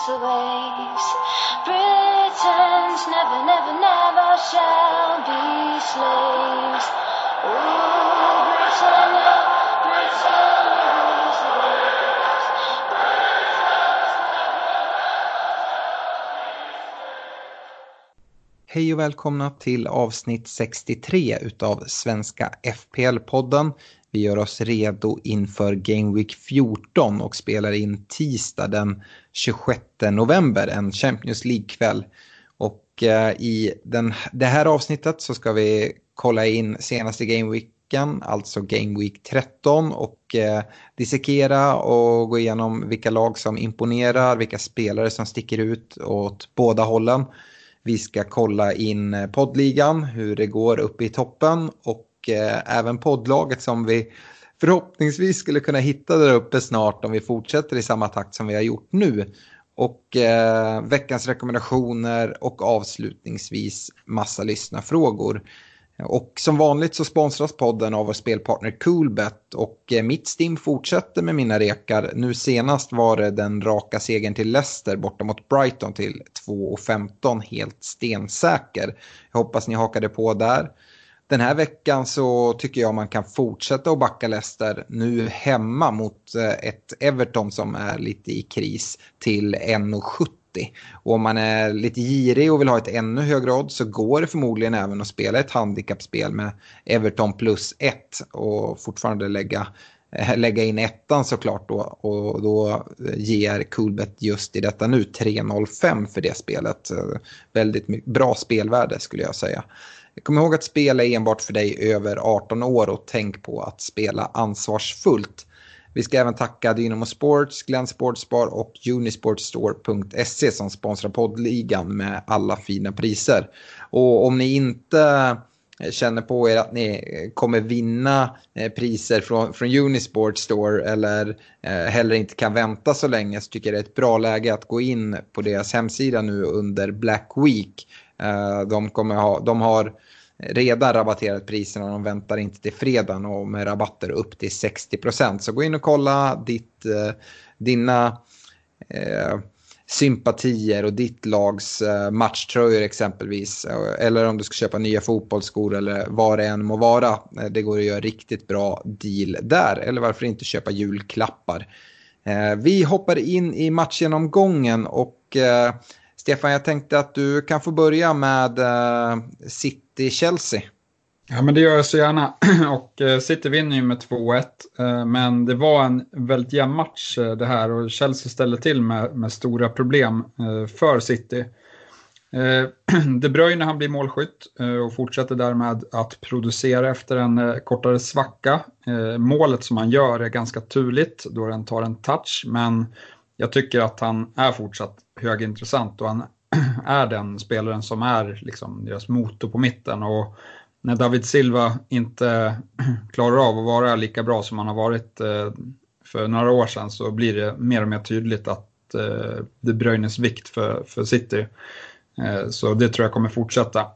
Rules the waves. Britons never, never, never shall be slaves. Rule Britannia, Britannia. Hej och välkomna till avsnitt 63 utav Svenska FPL-podden. Vi gör oss redo inför Game Week 14 och spelar in tisdag den 26 november, en Champions League-kväll. Och eh, i den, det här avsnittet så ska vi kolla in senaste Game Week alltså Game Week 13 och eh, dissekera och gå igenom vilka lag som imponerar, vilka spelare som sticker ut åt båda hållen. Vi ska kolla in eh, poddligan, hur det går uppe i toppen och eh, även poddlaget som vi förhoppningsvis skulle kunna hitta där uppe snart om vi fortsätter i samma takt som vi har gjort nu. Och eh, veckans rekommendationer och avslutningsvis massa lyssnarfrågor. Och som vanligt så sponsras podden av vår spelpartner Coolbet och eh, mitt Stim fortsätter med mina rekar. Nu senast var det den raka segern till Leicester borta mot Brighton till 2,15 helt stensäker. Jag hoppas ni hakade på där. Den här veckan så tycker jag man kan fortsätta att backa Leicester nu hemma mot eh, ett Everton som är lite i kris till 1,70. Och om man är lite girig och vill ha ett ännu högre odds så går det förmodligen även att spela ett handikappspel med Everton plus 1 och fortfarande lägga, eh, lägga in ettan såklart då. Och då eh, ger Coolbet just i detta nu 3,05 för det spelet. Väldigt bra spelvärde skulle jag säga. Kom ihåg att spela är enbart för dig över 18 år och tänk på att spela ansvarsfullt. Vi ska även tacka Dynamo Sports, Glenn Sportsbar och Unisportstore.se som sponsrar poddligan med alla fina priser. Och om ni inte känner på er att ni kommer vinna eh, priser från, från Unisport Store eller eh, heller inte kan vänta så länge så tycker jag det är ett bra läge att gå in på deras hemsida nu under Black Week. Eh, de, kommer ha, de har redan rabatterat priserna. De väntar inte till fredagen och med rabatter upp till 60%. Så gå in och kolla ditt, eh, dina eh, sympatier och ditt lags eh, matchtröjor exempelvis. Eh, eller om du ska köpa nya fotbollsskor eller vad det än må vara. Det går att göra riktigt bra deal där. Eller varför inte köpa julklappar. Eh, Vi hoppar in i matchgenomgången och eh, Stefan, jag tänkte att du kan få börja med eh, City-Chelsea. Ja, men det gör jag så gärna. Och eh, City vinner ju med 2-1. Eh, men det var en väldigt jämn match det här och Chelsea ställde till med, med stora problem för City. De Bruyne han blir målskytt och fortsätter därmed att producera efter en kortare svacka. Målet som han gör är ganska turligt då den tar en touch men jag tycker att han är fortsatt högintressant och han är den spelaren som är liksom deras motor på mitten. Och när David Silva inte klarar av att vara lika bra som han har varit eh, för några år sedan så blir det mer och mer tydligt att det De Bruynes vikt för, för City. Eh, så det tror jag kommer fortsätta.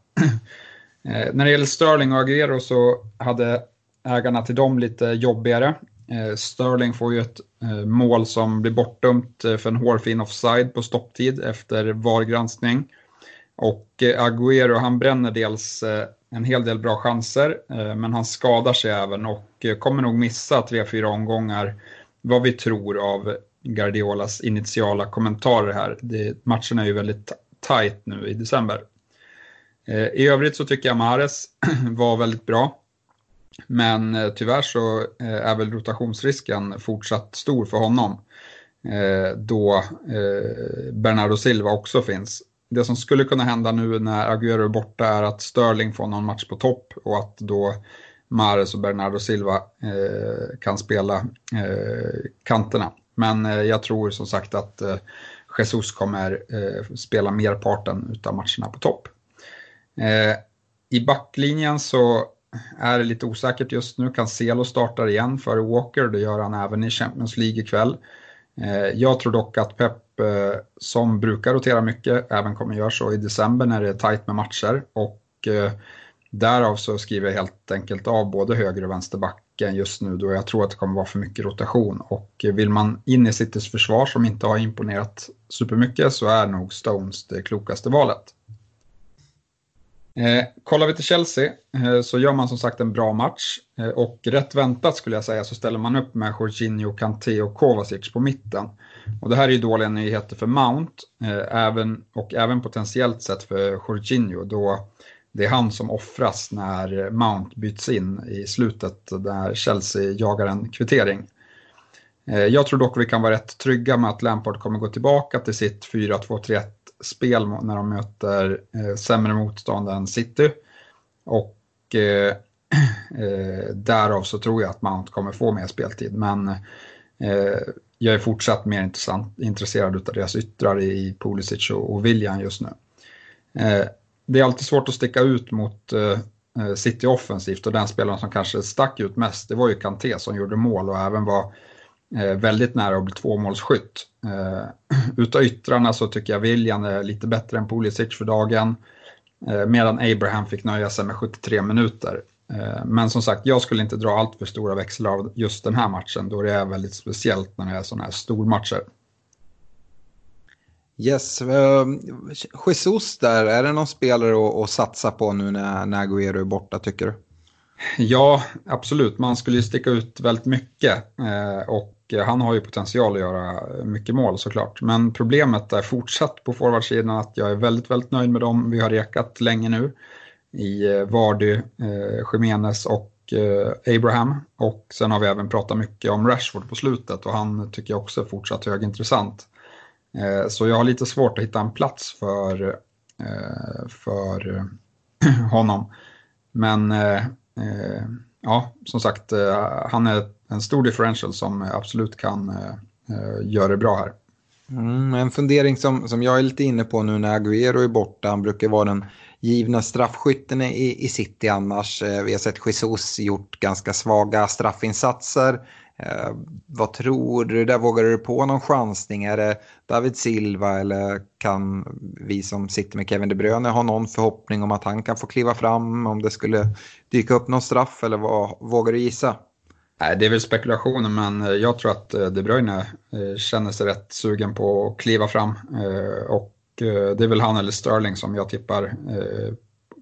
När det gäller Sterling och Agüero så hade ägarna till dem lite jobbigare. Eh, Sterling får ju ett eh, mål som blir bortdömt eh, för en hårfin offside på stopptid efter VAR-granskning. Och eh, Agüero han bränner dels eh, en hel del bra chanser eh, men han skadar sig även och eh, kommer nog missa tre, fyra omgångar vad vi tror av Guardiolas initiala kommentarer här. Det, matchen är ju väldigt tajt nu i december. Eh, I övrigt så tycker jag Mahrez var väldigt bra. Men eh, tyvärr så eh, är väl rotationsrisken fortsatt stor för honom. Eh, då eh, Bernardo Silva också finns. Det som skulle kunna hända nu när Agüero är borta är att Sterling får någon match på topp och att då Mares och Bernardo Silva eh, kan spela kanterna. Men jag tror som sagt att Jesus kommer spela merparten av matcherna på topp. Eh, I backlinjen så är det lite osäkert just nu. Cancelo startar igen för Walker, det gör han även i Champions League ikväll. Eh, jag tror dock att Pep, eh, som brukar rotera mycket, även kommer göra så i december när det är tajt med matcher. Och eh, därav så skriver jag helt enkelt av både höger och vänsterbacken just nu då jag tror att det kommer vara för mycket rotation. Och vill man in i Citys försvar som inte har imponerat supermycket så är nog Stones det klokaste valet. Eh, kollar vi till Chelsea eh, så gör man som sagt en bra match eh, och rätt väntat skulle jag säga så ställer man upp med Jorginho, Kanté och Kovacic på mitten. Och det här är ju dåliga nyheter för Mount eh, även, och även potentiellt sett för Jorginho då det är han som offras när Mount byts in i slutet där Chelsea jagar en kvittering. Eh, jag tror dock vi kan vara rätt trygga med att Lampard kommer gå tillbaka till sitt 4-2-3-1 spel när de möter eh, sämre motstånd än City. Och eh, eh, därav så tror jag att Mount kommer få mer speltid. Men eh, jag är fortsatt mer intresserad av deras yttrar i Pulisic och, och William just nu. Eh, det är alltid svårt att sticka ut mot City offensivt och den spelaren som kanske stack ut mest det var ju Kanté som gjorde mål och även var väldigt nära att bli tvåmålsskytt. Eh, utav yttrarna så tycker jag William är lite bättre än Pulisic för dagen. Eh, medan Abraham fick nöja sig med 73 minuter. Men som sagt, jag skulle inte dra allt för stora växlar av just den här matchen då det är väldigt speciellt när det är sådana här stormatcher. Yes, Jesus där, är det någon spelare att, att satsa på nu när, när Aguero är borta tycker du? Ja, absolut. Man skulle ju sticka ut väldigt mycket. och Eh, han har ju potential att göra mycket mål såklart. Men problemet är fortsatt på forwardsidan att jag är väldigt, väldigt nöjd med dem. Vi har rekat länge nu i eh, Vardy, eh, Jiménez och eh, Abraham. Och sen har vi även pratat mycket om Rashford på slutet och han tycker jag också är fortsatt högintressant. Eh, så jag har lite svårt att hitta en plats för, eh, för honom. Men eh, eh, ja, som sagt, han är en stor differential som absolut kan eh, göra det bra här. Mm, en fundering som, som jag är lite inne på nu när Agüero är borta. Han brukar vara den givna straffskytten i, i City annars. Eh, vi har sett Jesus gjort ganska svaga straffinsatser. Eh, vad tror du? Där vågar du på någon chansning? Är det David Silva eller kan vi som sitter med Kevin De Bruyne ha någon förhoppning om att han kan få kliva fram om det skulle dyka upp någon straff eller vad vågar du gissa? Nej, det är väl spekulationer, men eh, jag tror att eh, De Bruyne eh, känner sig rätt sugen på att kliva fram. Och det är väl han eller Sterling som jag tippar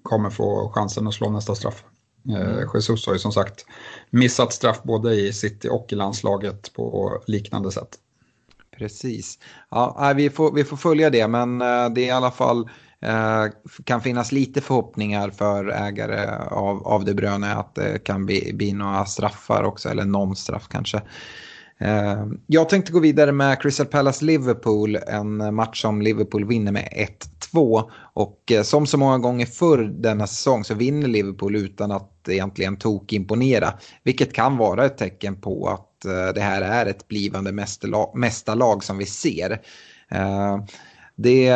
kommer få chansen att slå nästa straff. Mm. Jesus har ju som sagt missat straff både i City och i landslaget på liknande sätt. Precis. Ja, vi, får, vi får följa det, men det är i alla fall Eh, kan finnas lite förhoppningar för ägare av, av De Bruyne att det kan bli, bli några straffar också, eller någon straff kanske. Eh, jag tänkte gå vidare med Crystal Palace-Liverpool, en match som Liverpool vinner med 1-2. Och eh, som så många gånger förr denna säsong så vinner Liverpool utan att egentligen tok imponera. Vilket kan vara ett tecken på att det här är ett blivande mästarlag som vi ser. Det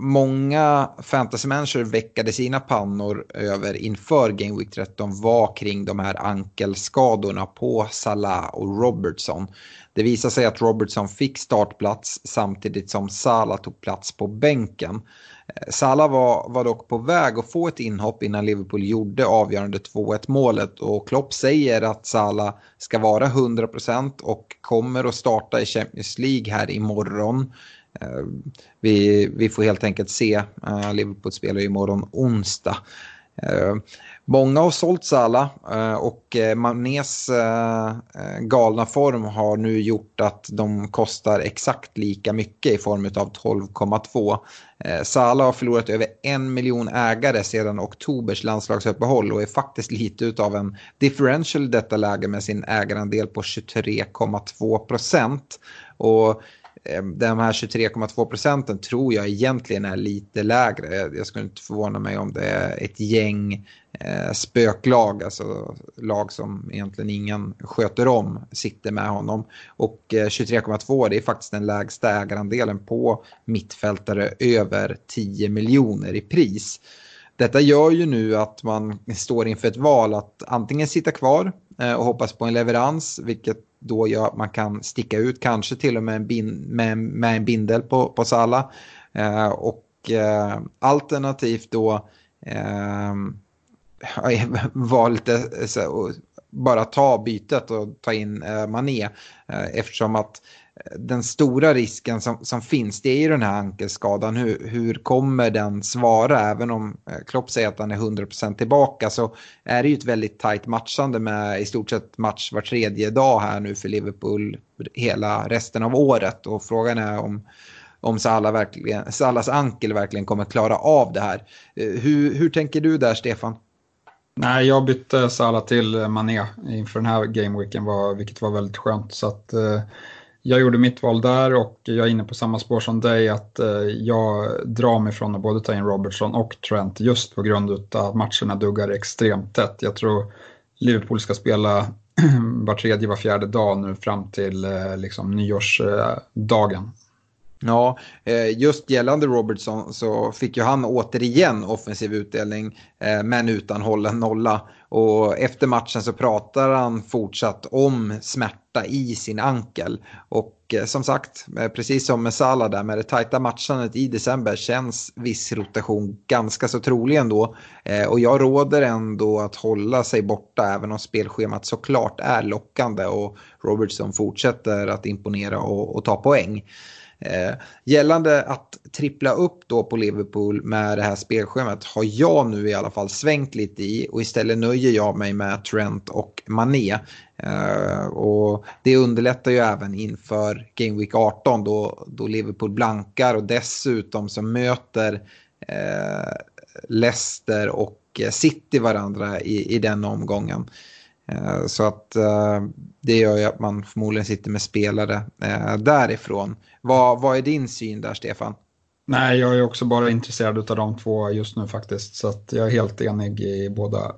många fantasymänniskor väckade sina pannor över inför Game Week 13 var kring de här ankelskadorna på Salah och Robertson. Det visade sig att Robertson fick startplats samtidigt som Salah tog plats på bänken. Eh, Salah var, var dock på väg att få ett inhopp innan Liverpool gjorde avgörande 2-1 målet och Klopp säger att Salah ska vara 100% och kommer att starta i Champions League här imorgon. Eh, vi, vi får helt enkelt se. Eh, Liverpool spelar ju imorgon onsdag. Eh, många har sålt Salah och Manés galna form har nu gjort att de kostar exakt lika mycket i form av 12,2. Salah har förlorat över en miljon ägare sedan oktobers landslagsuppehåll och är faktiskt lite utav en differential i detta läge med sin ägarandel på 23,2 procent. Och Eh, de här 23,2 procenten tror jag egentligen är lite lägre. Jag skulle inte förvåna mig om det är ett gäng eh, spöklag, alltså lag som egentligen ingen sköter om, sitter med honom. Och eh, 23,2 det är faktiskt den lägsta ägarandelen på mittfältare över 10 miljoner i pris. Detta gör ju nu att man står inför ett val att antingen sitta kvar Eh, och hoppas på en leverans, vilket då gör att man kan sticka ut, kanske till och med en, bin, med, med en bindel på, på Sala. Eh, och eh, alternativt då eh, var lite så, bara ta bytet och ta in eh, Mané eh, eftersom att eh, den stora risken som, som finns det är ju den här ankelskadan. Hur, hur kommer den svara? Även om eh, Klopp säger att han är 100% tillbaka så är det ju ett väldigt tajt matchande med i stort sett match var tredje dag här nu för Liverpool hela resten av året. Och frågan är om, om Salah verkligen, Salahs ankel verkligen kommer klara av det här. Eh, hur, hur tänker du där Stefan? Nej, jag bytte Salah till Mané inför den här gameweeken, vilket var väldigt skönt. Så att, eh, jag gjorde mitt val där och jag är inne på samma spår som dig att eh, jag drar mig från att både ta in Robertson och Trent just på grund av att matcherna duggar extremt tätt. Jag tror Liverpool ska spela var tredje, var fjärde dag nu fram till eh, liksom, nyårsdagen. Ja, eh, just gällande Robertson så fick ju han återigen offensiv utdelning eh, men utan hållen nolla. Och efter matchen så pratar han fortsatt om smärta i sin ankel. Och eh, som sagt, precis som med Salah där med det tajta matchandet i december känns viss rotation ganska så trolig ändå. Och jag råder ändå att hålla sig borta även om spelschemat såklart är lockande och Robertson fortsätter att imponera och, och ta poäng. Eh, gällande att trippla upp då på Liverpool med det här spelschemat har jag nu i alla fall svängt lite i och istället nöjer jag mig med Trent och Mané. Eh, och det underlättar ju även inför Game Week 18 då, då Liverpool blankar och dessutom så möter eh, Leicester och City varandra i, i den omgången. Eh, så att eh, det gör ju att man förmodligen sitter med spelare eh, därifrån. Vad, vad är din syn där, Stefan? Nej, jag är också bara intresserad av de två just nu faktiskt. Så jag är helt enig i båda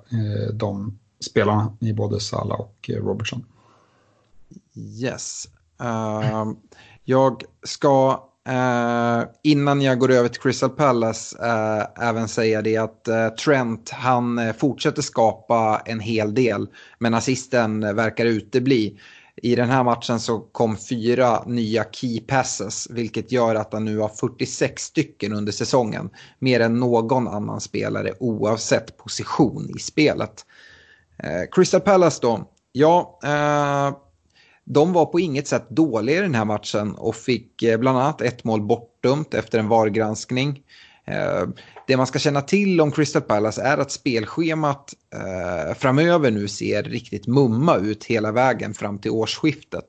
de spelarna, i både Sala och Robertson. Yes. Uh, jag ska Uh, innan jag går över till Crystal Palace uh, även säga det att uh, Trent han fortsätter skapa en hel del men assisten verkar utebli. I den här matchen så kom fyra nya key passes vilket gör att han nu har 46 stycken under säsongen. Mer än någon annan spelare oavsett position i spelet. Crystal Palace då. Ja, de var på inget sätt dåliga i den här matchen och fick eh, bland annat ett mål bortdömt efter en VAR-granskning. Eh, det man ska känna till om Crystal Palace är att spelschemat eh, framöver nu ser riktigt mumma ut hela vägen fram till årsskiftet.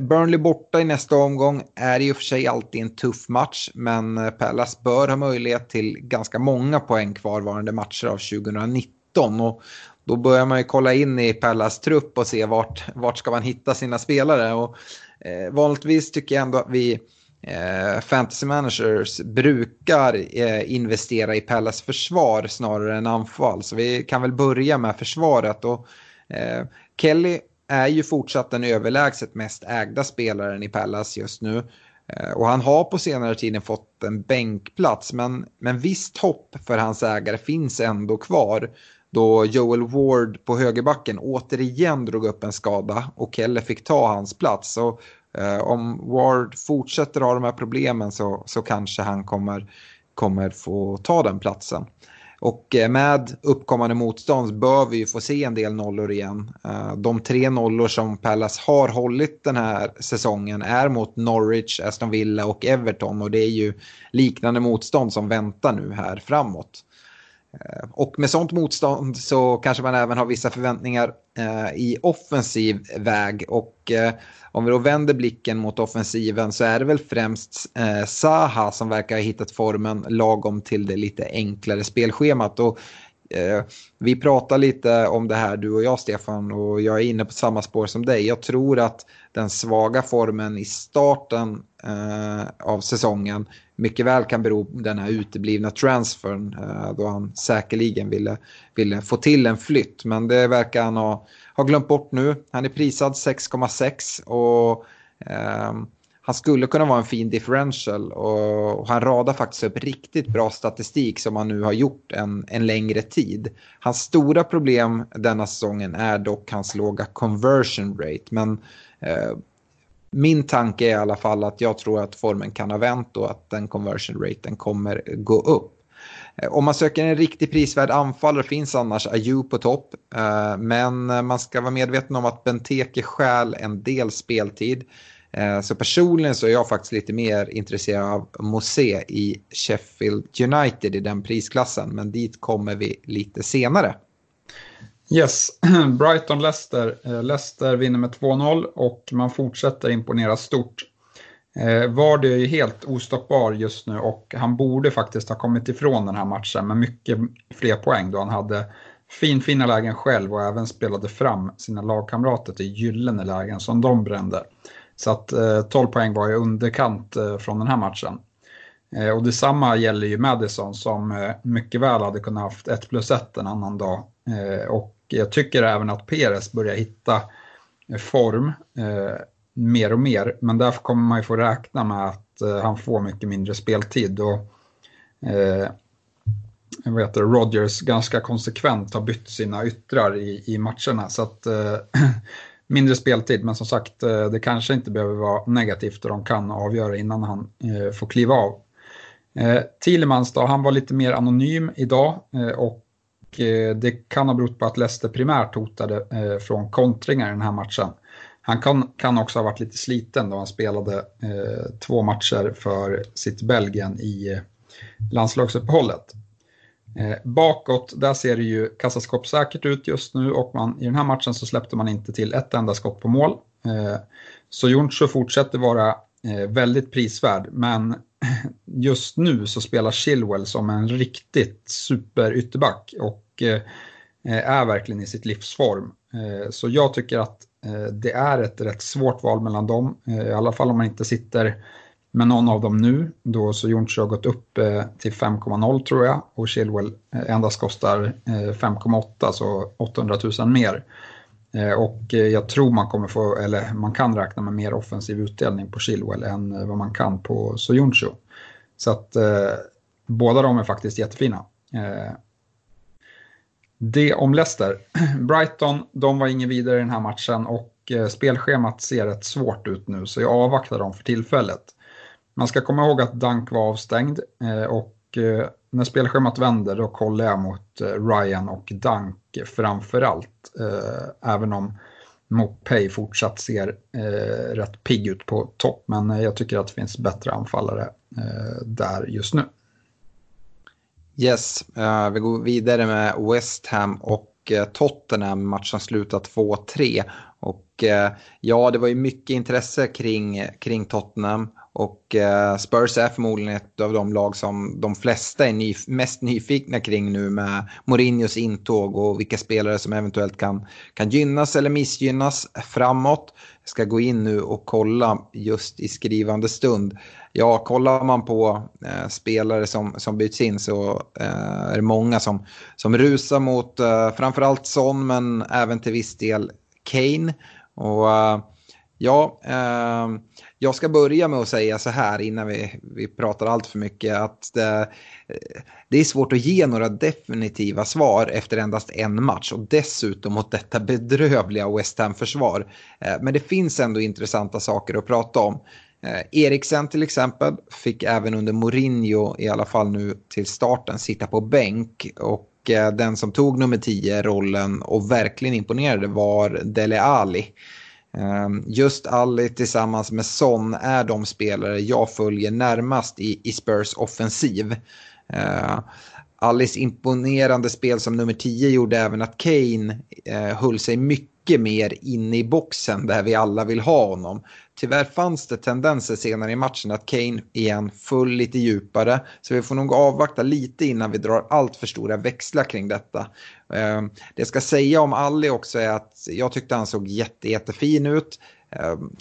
Burnley borta i nästa omgång är i och för sig alltid en tuff match men Palace bör ha möjlighet till ganska många poäng kvarvarande matcher av 2019 och då börjar man ju kolla in i Pellas trupp och se vart, vart ska man hitta sina spelare. Och, eh, vanligtvis tycker jag ändå att vi eh, fantasy managers brukar eh, investera i Pellas försvar snarare än anfall. Så vi kan väl börja med försvaret. Och, eh, Kelly är ju fortsatt den överlägset mest ägda spelaren i Pallas just nu. Eh, och han har på senare tiden fått en bänkplats men, men visst hopp för hans ägare finns ändå kvar då Joel Ward på högerbacken återigen drog upp en skada och Kelle fick ta hans plats. Så eh, om Ward fortsätter ha de här problemen så, så kanske han kommer, kommer få ta den platsen. Och eh, med uppkommande motstånd bör vi ju få se en del nollor igen. Eh, de tre nollor som Palace har hållit den här säsongen är mot Norwich, Aston Villa och Everton och det är ju liknande motstånd som väntar nu här framåt. Eh, och med sånt motstånd så kanske man även har vissa förväntningar eh, i offensiv väg. Och eh, om vi då vänder blicken mot offensiven så är det väl främst Saha som verkar ha hittat formen lagom till det lite enklare spelschemat. Och, vi pratar lite om det här du och jag Stefan och jag är inne på samma spår som dig. Jag tror att den svaga formen i starten av säsongen mycket väl kan bero på den här uteblivna transfern eh, då han säkerligen ville, ville få till en flytt. Men det verkar han ha, ha glömt bort nu. Han är prisad 6,6 och eh, han skulle kunna vara en fin differential och han radar faktiskt upp riktigt bra statistik som han nu har gjort en, en längre tid. Hans stora problem denna säsongen är dock hans låga conversion rate. Men eh, min tanke är i alla fall att jag tror att formen kan ha vänt och att den conversion raten kommer gå upp. Eh, om man söker en riktigt prisvärd anfallare finns annars Ayu på topp. Eh, men eh, man ska vara medveten om att Benteke stjäl en del speltid. Så personligen så är jag faktiskt lite mer intresserad av Mosé i Sheffield United i den prisklassen. Men dit kommer vi lite senare. Yes, Brighton-Leicester. Eh, Leicester vinner med 2-0 och man fortsätter imponera stort. Eh, Vardy är ju helt ostoppbar just nu och han borde faktiskt ha kommit ifrån den här matchen med mycket fler poäng då han hade fin, fina lägen själv och även spelade fram sina lagkamrater till gyllene lägen som de brände. Så att eh, 12 poäng var i underkant från den här matchen. Och detsamma gäller ju Madison som mycket väl hade kunnat haft 1 plus 1 en annan dag. och jag tycker även att Peres börjar hitta eh, form eh, mer och mer. Men därför kommer man ju få räkna med att eh, han får mycket mindre speltid. Och, eh, jag vet Rodgers ganska konsekvent har bytt sina yttrar i, i matcherna. Så att, eh, mindre speltid, men som sagt eh, det kanske inte behöver vara negativt och de kan avgöra innan han eh, får kliva av. Eh, Thielemans då, han var lite mer anonym idag eh, och Eh, det kan ha berott på att Leicester primärt hotade eh, från kontringar i den här matchen. Han kan, kan också ha varit lite sliten då han spelade eh, två matcher för sitt Belgien i eh, landslagsuppehållet. bakåt, där ser det ju kassaskåpssäkert ut just nu och man, i den här matchen så släppte man inte till ett enda skott på mål. så Jonsson fortsätter vara väldigt prisvärd, men just nu så spelar Chilwell som en riktigt super ytterback och eh, eh, är verkligen i sitt livsform. Eh, så jag tycker att det är ett rätt svårt val mellan dem, i alla fall om man inte sitter med någon av dem nu, då så Joncho har gått upp till 5,0 tror jag och Chilwell endast kostar 5,8 så 800 000 mer. Eh, och eh, jag tror man kommer få, eller man kan räkna med mer offensiv utdelning på Chilwell än eh, vad man kan på Soyuncu. Så att eh, båda de är faktiskt jättefina. Eh, det om Leicester. Brighton, de var ingen vidare i den här matchen och eh, spelschemat ser rätt svårt ut nu så jag avvaktar dem för tillfället. Man ska komma ihåg att Dunk var avstängd eh, och Eh, när spelschemat vänder då kollar jag mot eh, Ryan och Dunk framförallt. Eh, även om Mopay fortsatt ser eh, rätt pigg ut på topp men eh, jag tycker att det finns bättre anfallare eh, där just nu. Yes, uh, vi går vidare med West Ham och uh, Tottenham. Matchen slutar 2-3. Och uh, ja, det var ju mycket intresse kring, kring Tottenham. Och eh, Spurs är förmodligen ett av de lag som de flesta är nyf mest nyfikna kring nu med Mourinhos intåg och vilka spelare som eventuellt kan, kan gynnas eller missgynnas framåt. Jag ska gå in nu och kolla just i skrivande stund. Ja, kollar man på eh, spelare som, som byts in så eh, är det många som, som rusar mot eh, framförallt Son men även till viss del Kane. Och eh, ja, eh, jag ska börja med att säga så här innan vi, vi pratar allt för mycket att det, det är svårt att ge några definitiva svar efter endast en match och dessutom mot detta bedrövliga West Ham-försvar. Eh, men det finns ändå intressanta saker att prata om. Eh, Eriksen till exempel fick även under Mourinho, i alla fall nu till starten, sitta på bänk. Och den som tog nummer 10-rollen och verkligen imponerade var Dele Ali. Ehm, just Ali tillsammans med Son är de spelare jag följer närmast i, i Spurs offensiv. Ehm, Alis imponerande spel som nummer 10 gjorde även att Kane eh, höll sig mycket mer inne i boxen där vi alla vill ha honom. Tyvärr fanns det tendenser senare i matchen att Kane igen föll lite djupare. Så vi får nog avvakta lite innan vi drar allt för stora växlar kring detta. Ehm, det jag ska säga om Ali också är att jag tyckte han såg jätte, jättefin ut. Ehm,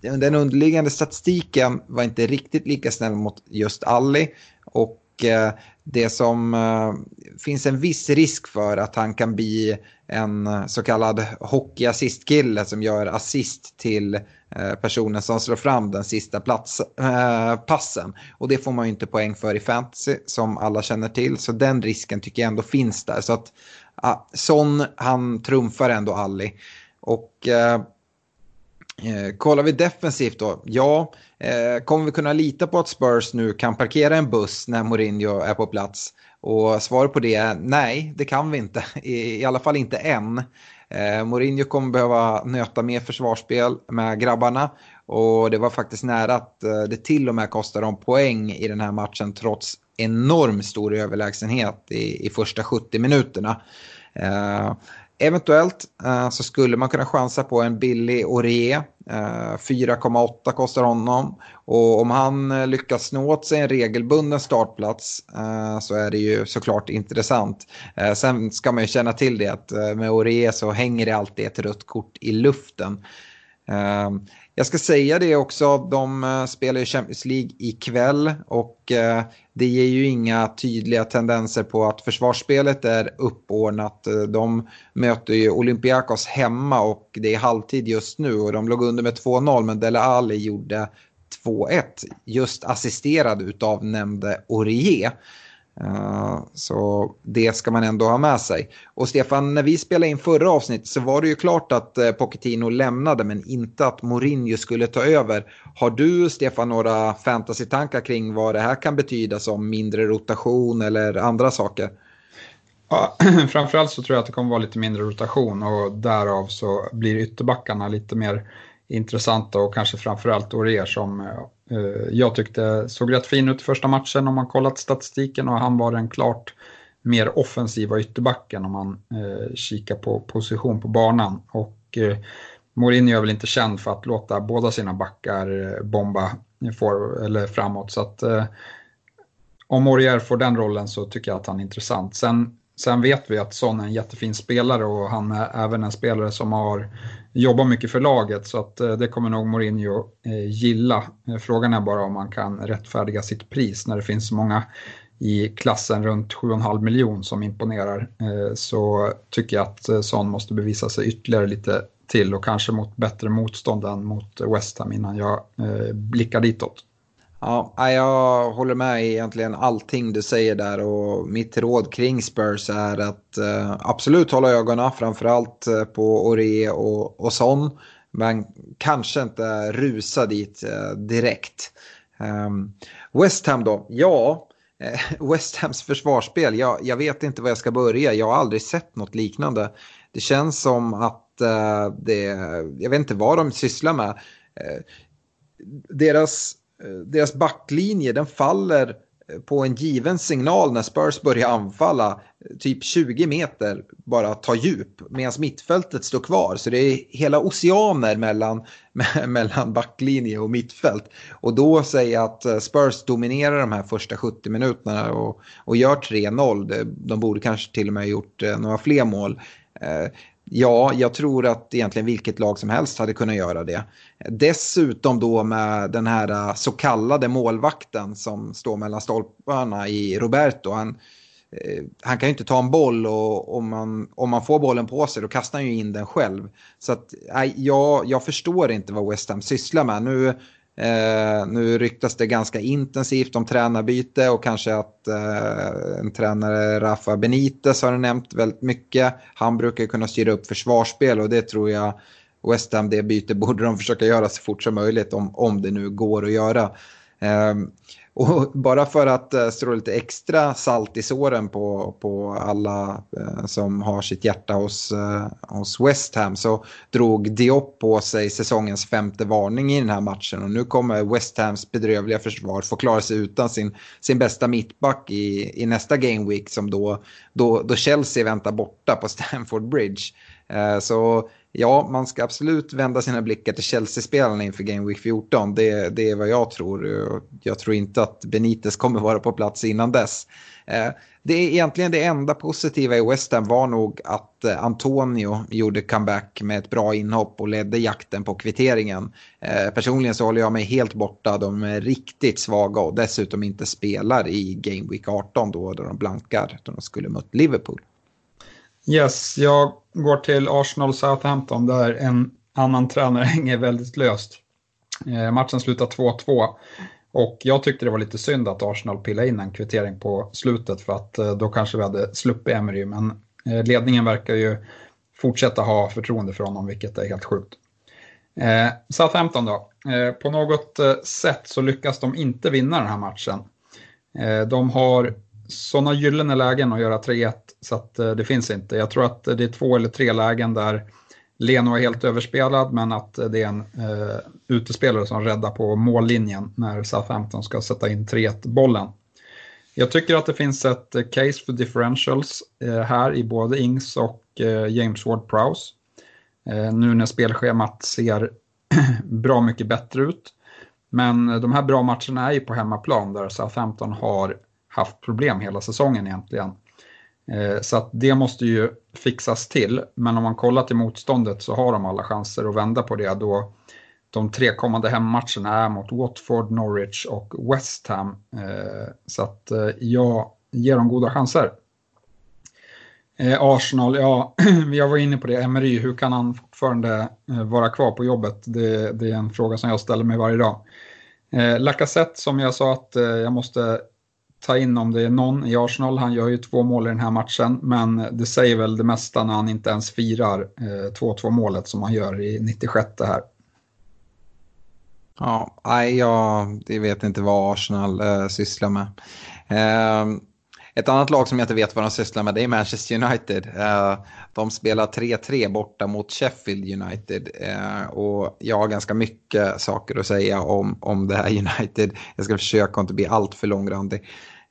den underliggande statistiken var inte riktigt lika snäll mot just Ali. Och eh, det som eh, finns en viss risk för att han kan bli en så kallad hockeyassistkille som gör assist till Eh, personen som slår fram den sista plats, eh, passen. Och det får man ju inte poäng för i fantasy som alla känner till. Så den risken tycker jag ändå finns där. Så att uh, Son, han trumfar ändå Alli. Och eh, eh, kollar vi defensivt då? Ja, eh, kommer vi kunna lita på att Spurs nu kan parkera en buss när Mourinho är på plats? Och svaret på det är nej, det kan vi inte. I, i alla fall inte än. Eh, Mourinho kommer behöva nöta mer försvarsspel med grabbarna. Och det var faktiskt nära att eh, det till och med kostade dem poäng i den här matchen trots enorm stor överlägsenhet i, i första 70 minuterna. Eh, Eventuellt eh, så skulle man kunna chansa på en billig Orie. Eh, 4,8 kostar honom. Och om han eh, lyckas snå åt sig en regelbunden startplats eh, så är det ju såklart intressant. Eh, sen ska man ju känna till det att eh, med Orie så hänger det alltid ett rött kort i luften. Jag ska säga det också, de eh, spelar ju Champions League ikväll och eh, det ger ju inga tydliga tendenser på att försvarsspelet är uppordnat. Eh, de möter ju Olympiakos hemma och det är halvtid just nu och de låg under med 2-0 men Dele Alli gjorde 2-1 just assisterad utav nämnde Orie. Eh, så det ska man ändå ha med sig. Och Stefan, när vi spelade in förra avsnittet så var det ju klart att eh, Pochettino lämnade men inte att Mourinho skulle ta över. Har du, Stefan, några fantasy-tankar kring vad det här kan betyda som mindre rotation eller andra saker? Ja, framförallt så tror jag att det kommer vara lite mindre rotation och därav så blir ytterbackarna lite mer intressanta och kanske framförallt Orer som eh, Eh, jag tyckte såg rätt fin ut i första matchen om man kollat statistiken och han var den klart mer offensiva ytterbacken om man eh, kikar på position på banan. Och eh, Mourinho är väl inte känd för att låta båda sina backar eh, bomba for, eller framåt. Så att, eh, om Morier får den rollen så tycker jag att han är intressant. Sen, sen vet vi att Son är en jättefin spelare och han är även en spelare som har jobbar mycket för laget så att eh, det kommer nog Mourinho eh, gilla. Eh, frågan är bara om man kan rättfärdiga sitt pris när det finns så många i klassen runt 7,5 miljon som imponerar. Så tycker jag att Son måste bevisa sig ytterligare lite till och kanske mot bättre motstånd än mot West Ham innan jag blickar ditåt. Ja, jag håller med i egentligen allting du säger där och mitt råd kring Spurs är att eh, absolut hålla ögonen framförallt eh, på Ore och, och Son. Men kanske inte rusa dit eh, direkt. Um, West Ham då? Ja, eh, West Hams försvarsspel. Jag, jag vet inte var jag ska börja. Jag har aldrig sett något liknande. Det känns som att eh, det, jag vet inte vad de sysslar med. Eh, deras Eh, deras backlinje den faller eh, på en given signal när Spurs börjar anfalla. Eh, typ 20 meter bara ta djup medan mittfältet står kvar. Så det är hela oceaner mellan, mellan backlinje och mittfält. Och då säger jag att Spurs dominerar de här första 70 minuterna och, och gör 3-0. De borde kanske till och med ha gjort några fler mål. Ja, jag tror att egentligen vilket lag som helst hade kunnat göra det. Dessutom då med den här eh, så kallade målvakten som står mellan stolparna i Roberto. Han, eh, han kan ju inte ta en boll och om man, om man får bollen på sig då kastar han ju in den själv. Så att, nej, jag, jag förstår inte vad West Ham sysslar med. Nu Eh, nu ryktas det ganska intensivt om tränarbyte och kanske att eh, en tränare, Rafa Benitez har nämnt väldigt mycket. Han brukar kunna styra upp försvarsspel och det tror jag West Ham, det byte borde de försöka göra så fort som möjligt om, om det nu går att göra. Eh, och bara för att eh, strå lite extra salt i såren på, på alla eh, som har sitt hjärta hos, eh, hos West Ham så drog Diop på sig säsongens femte varning i den här matchen. Och nu kommer West Hams bedrövliga försvar få klara sig utan sin, sin bästa mittback i, i nästa Game Week som då, då, då Chelsea väntar borta på Stamford Bridge. så ja, man ska absolut vända sina blickar till Chelsea-spelarna inför Game Week 14. Det, det är vad jag tror. Jag tror inte att Benitez kommer vara på plats innan dess. Eh, det är egentligen det enda positiva i West Ham var nog att eh, Antonio gjorde comeback med ett bra inhopp och ledde jakten på kvitteringen. Eh, personligen så håller jag mig helt borta. De är riktigt svaga och dessutom inte spelar i Game Week 18 då, då de blankar. Då de skulle mött Liverpool. Yes, jag går till Arsenal Southampton där en annan tränare hänger väldigt löst. Eh, matchen slutar 2-2 och jag tyckte det var lite synd att Arsenal pillade in en kvittering på slutet för att eh, då kanske vi hade sluppit Emery men eh, ledningen verkar ju fortsätta ha förtroende för honom vilket är helt sjukt. Eh, Southampton då. Eh, på något eh, sätt så lyckas de inte vinna den här matchen. Eh, de har sådana gyllene lägen att göra 3-1 så att eh, det finns inte. Jag tror att det är två eller tre lägen där Leno är helt överspelad men att det är en eh, utespelare som räddar på mållinjen när Southampton ska sätta in 3-1 bollen. Jag tycker att det finns ett eh, case för differentials eh, här i både Ings och eh, James Ward-Prowse. Eh, nu när spelschemat ser bra mycket bättre ut. Men de här bra matcherna är ju på hemmaplan där Southampton har haft problem hela säsongen egentligen. Eh, så att det måste ju fixas till. Men om man kollar till motståndet så har de alla chanser att vända på det då de tre kommande hemmatcherna är mot Watford, Norwich och West Ham. Eh, så att eh, jag ger dem goda chanser. Arsenal, ja, jag var inne på det. Emery, hur kan han fortfarande vara kvar på jobbet? Det, det är en fråga som jag ställer mig varje dag. Lacazette, som jag sa att jag måste ta in om det är någon i Arsenal. Han gör ju två mål i den här matchen, men det säger väl det mesta när han inte ens firar eh, 2-2 målet som han gör i 96 här. Ja, nej, jag vet inte vad Arsenal äh, sysslar med. Eh, ett annat lag som jag inte vet vad de sysslar med det är Manchester United. Eh, de spelar 3-3 borta mot Sheffield United. Eh, och jag har ganska mycket saker att säga om, om det här United. Jag ska försöka inte bli alltför långrandig.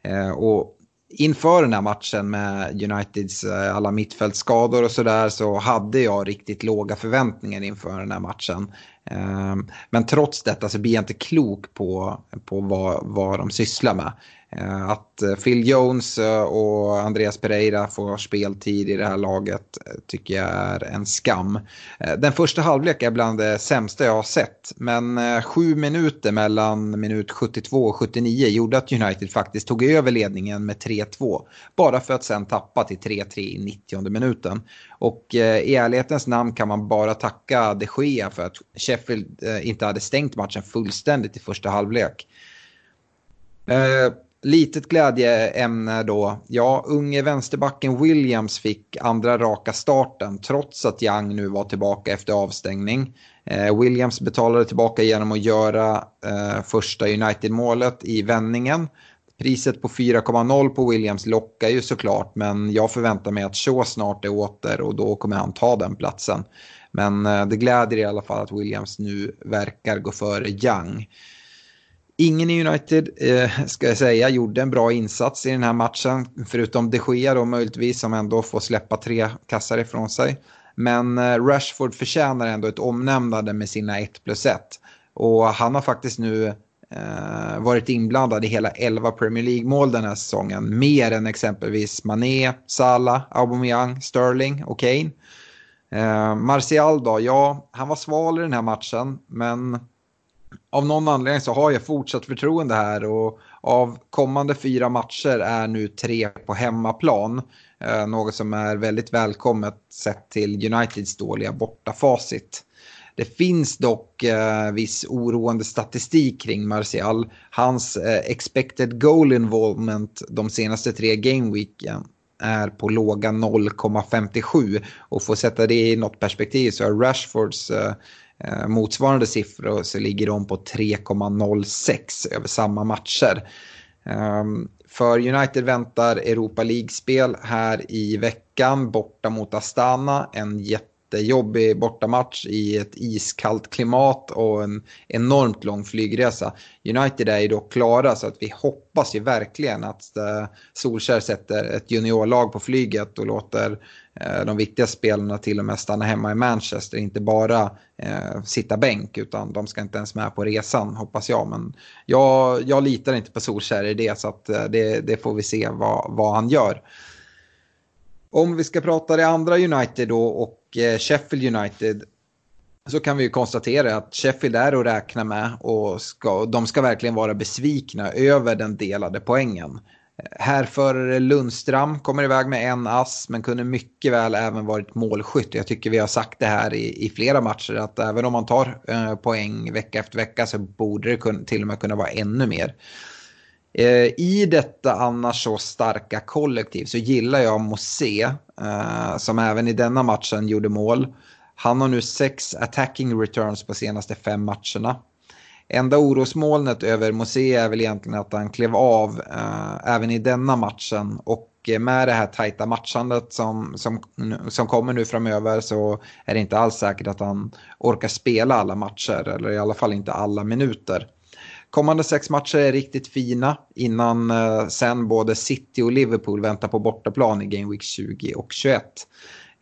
Eh, och inför den här matchen med Uniteds eh, alla mittfältsskador och sådär så hade jag riktigt låga förväntningar inför den här matchen. Eh, men trots detta så blir jag inte klok på, på vad, vad de sysslar med. Eh, att eh, Phil Jones eh, och Andreas Pereira får speltid i det här laget tycker jag är en skam. Den första halvlek är bland det sämsta jag har sett. Men sju minuter mellan minut 72 och 79 gjorde att United faktiskt tog över ledningen med 3-2. Bara för att sen tappa till 3-3 i 90 minuten. Och i ärlighetens namn kan man bara tacka de Gea för att Sheffield inte hade stängt matchen fullständigt i första halvlek litet glädjeämne då. Ja, unge vänsterbacken Williams fick andra raka starten trots att Young nu var tillbaka efter avstängning. Eh, Williams betalade tillbaka genom att göra eh, första United-målet i vändningen. Priset på 4,0 på Williams lockar ju såklart men jag förväntar mig att Shaw snart är åter och då kommer han ta den platsen. Men eh, det gläder i alla fall att Williams nu verkar gå före Young. Ingen i United, eh, ska jag säga, gjorde en bra insats i den här matchen. Förutom de Gea då möjligtvis som ändå får släppa tre kassar ifrån sig. Men eh, Rashford förtjänar ändå ett omnämnande med sina 1 plus 1. Och han har faktiskt nu eh, varit inblandad i hela 11 Premier League-mål den här säsongen. Mer än exempelvis Mané, Salah, Aubameyang, Sterling och Kane. Eh, Martial då, ja, han var sval i den här matchen, men av någon anledning så har jag fortsatt förtroende här och av kommande fyra matcher är nu tre på hemmaplan. Eh, något som är väldigt välkommet sett till Uniteds dåliga bortafacit. Det finns dock eh, viss oroande statistik kring Martial. Hans eh, expected goal involvement de senaste tre gameweeken är på låga 0,57 och för att sätta det i något perspektiv så är Rashfords eh, Eh, motsvarande siffror så ligger de på 3,06 över samma matcher. Ehm, för United väntar Europa League-spel här i veckan borta mot Astana. En jättejobbig bortamatch i ett iskallt klimat och en enormt lång flygresa. United är ju dock klara så att vi hoppas ju verkligen att eh, Solskär sätter ett juniorlag på flyget och låter Eh, de viktiga spelarna till och med stanna hemma i Manchester, inte bara eh, sitta bänk utan de ska inte ens med på resan hoppas jag. Men jag, jag litar inte på Solskär i det så att eh, det, det, får vi se vad, vad han gör. Om vi ska prata det andra United då och eh, Sheffield United så kan vi konstatera att Sheffield är att räkna med och ska, de ska verkligen vara besvikna över den delade poängen. Härförare Lundström kommer iväg med en ass men kunde mycket väl även varit målskytt. Jag tycker vi har sagt det här i, i flera matcher att även om man tar eh, poäng vecka efter vecka så borde det kun, till och med kunna vara ännu mer. Eh, I detta annars så starka kollektiv så gillar jag Mosé eh, som även i denna matchen gjorde mål. Han har nu sex attacking returns på senaste fem matcherna. Enda orosmolnet över Mosé är väl egentligen att han klev av eh, även i denna matchen. Och eh, med det här tajta matchandet som, som, som kommer nu framöver så är det inte alls säkert att han orkar spela alla matcher. Eller i alla fall inte alla minuter. Kommande sex matcher är riktigt fina innan eh, sen både City och Liverpool väntar på bortaplan i Game Week 20 och 21.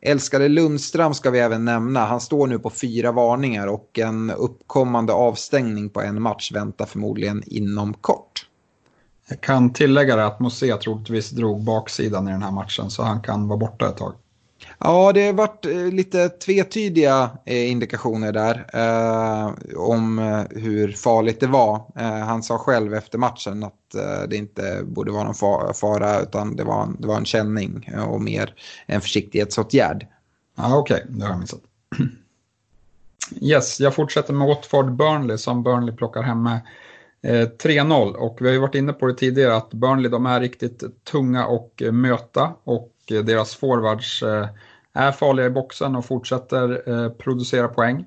Älskade Lundström ska vi även nämna. Han står nu på fyra varningar och en uppkommande avstängning på en match väntar förmodligen inom kort. Jag kan tillägga det att Mosé troligtvis drog baksidan i den här matchen så han kan vara borta ett tag. Ja, det har varit eh, lite tvetydiga eh, indikationer där eh, om eh, hur farligt det var. Eh, han sa själv efter matchen att eh, det inte borde vara någon fara utan det var, en, det var en känning och mer en försiktighetsåtgärd. Ja, Okej, okay. det har jag missat. Yes, jag fortsätter med Watford Burnley som Burnley plockar hem med 3-0 och vi har ju varit inne på det tidigare att Burnley de är riktigt tunga och möta och Eh, deras forwards eh, är farliga i boxen och fortsätter eh, producera poäng.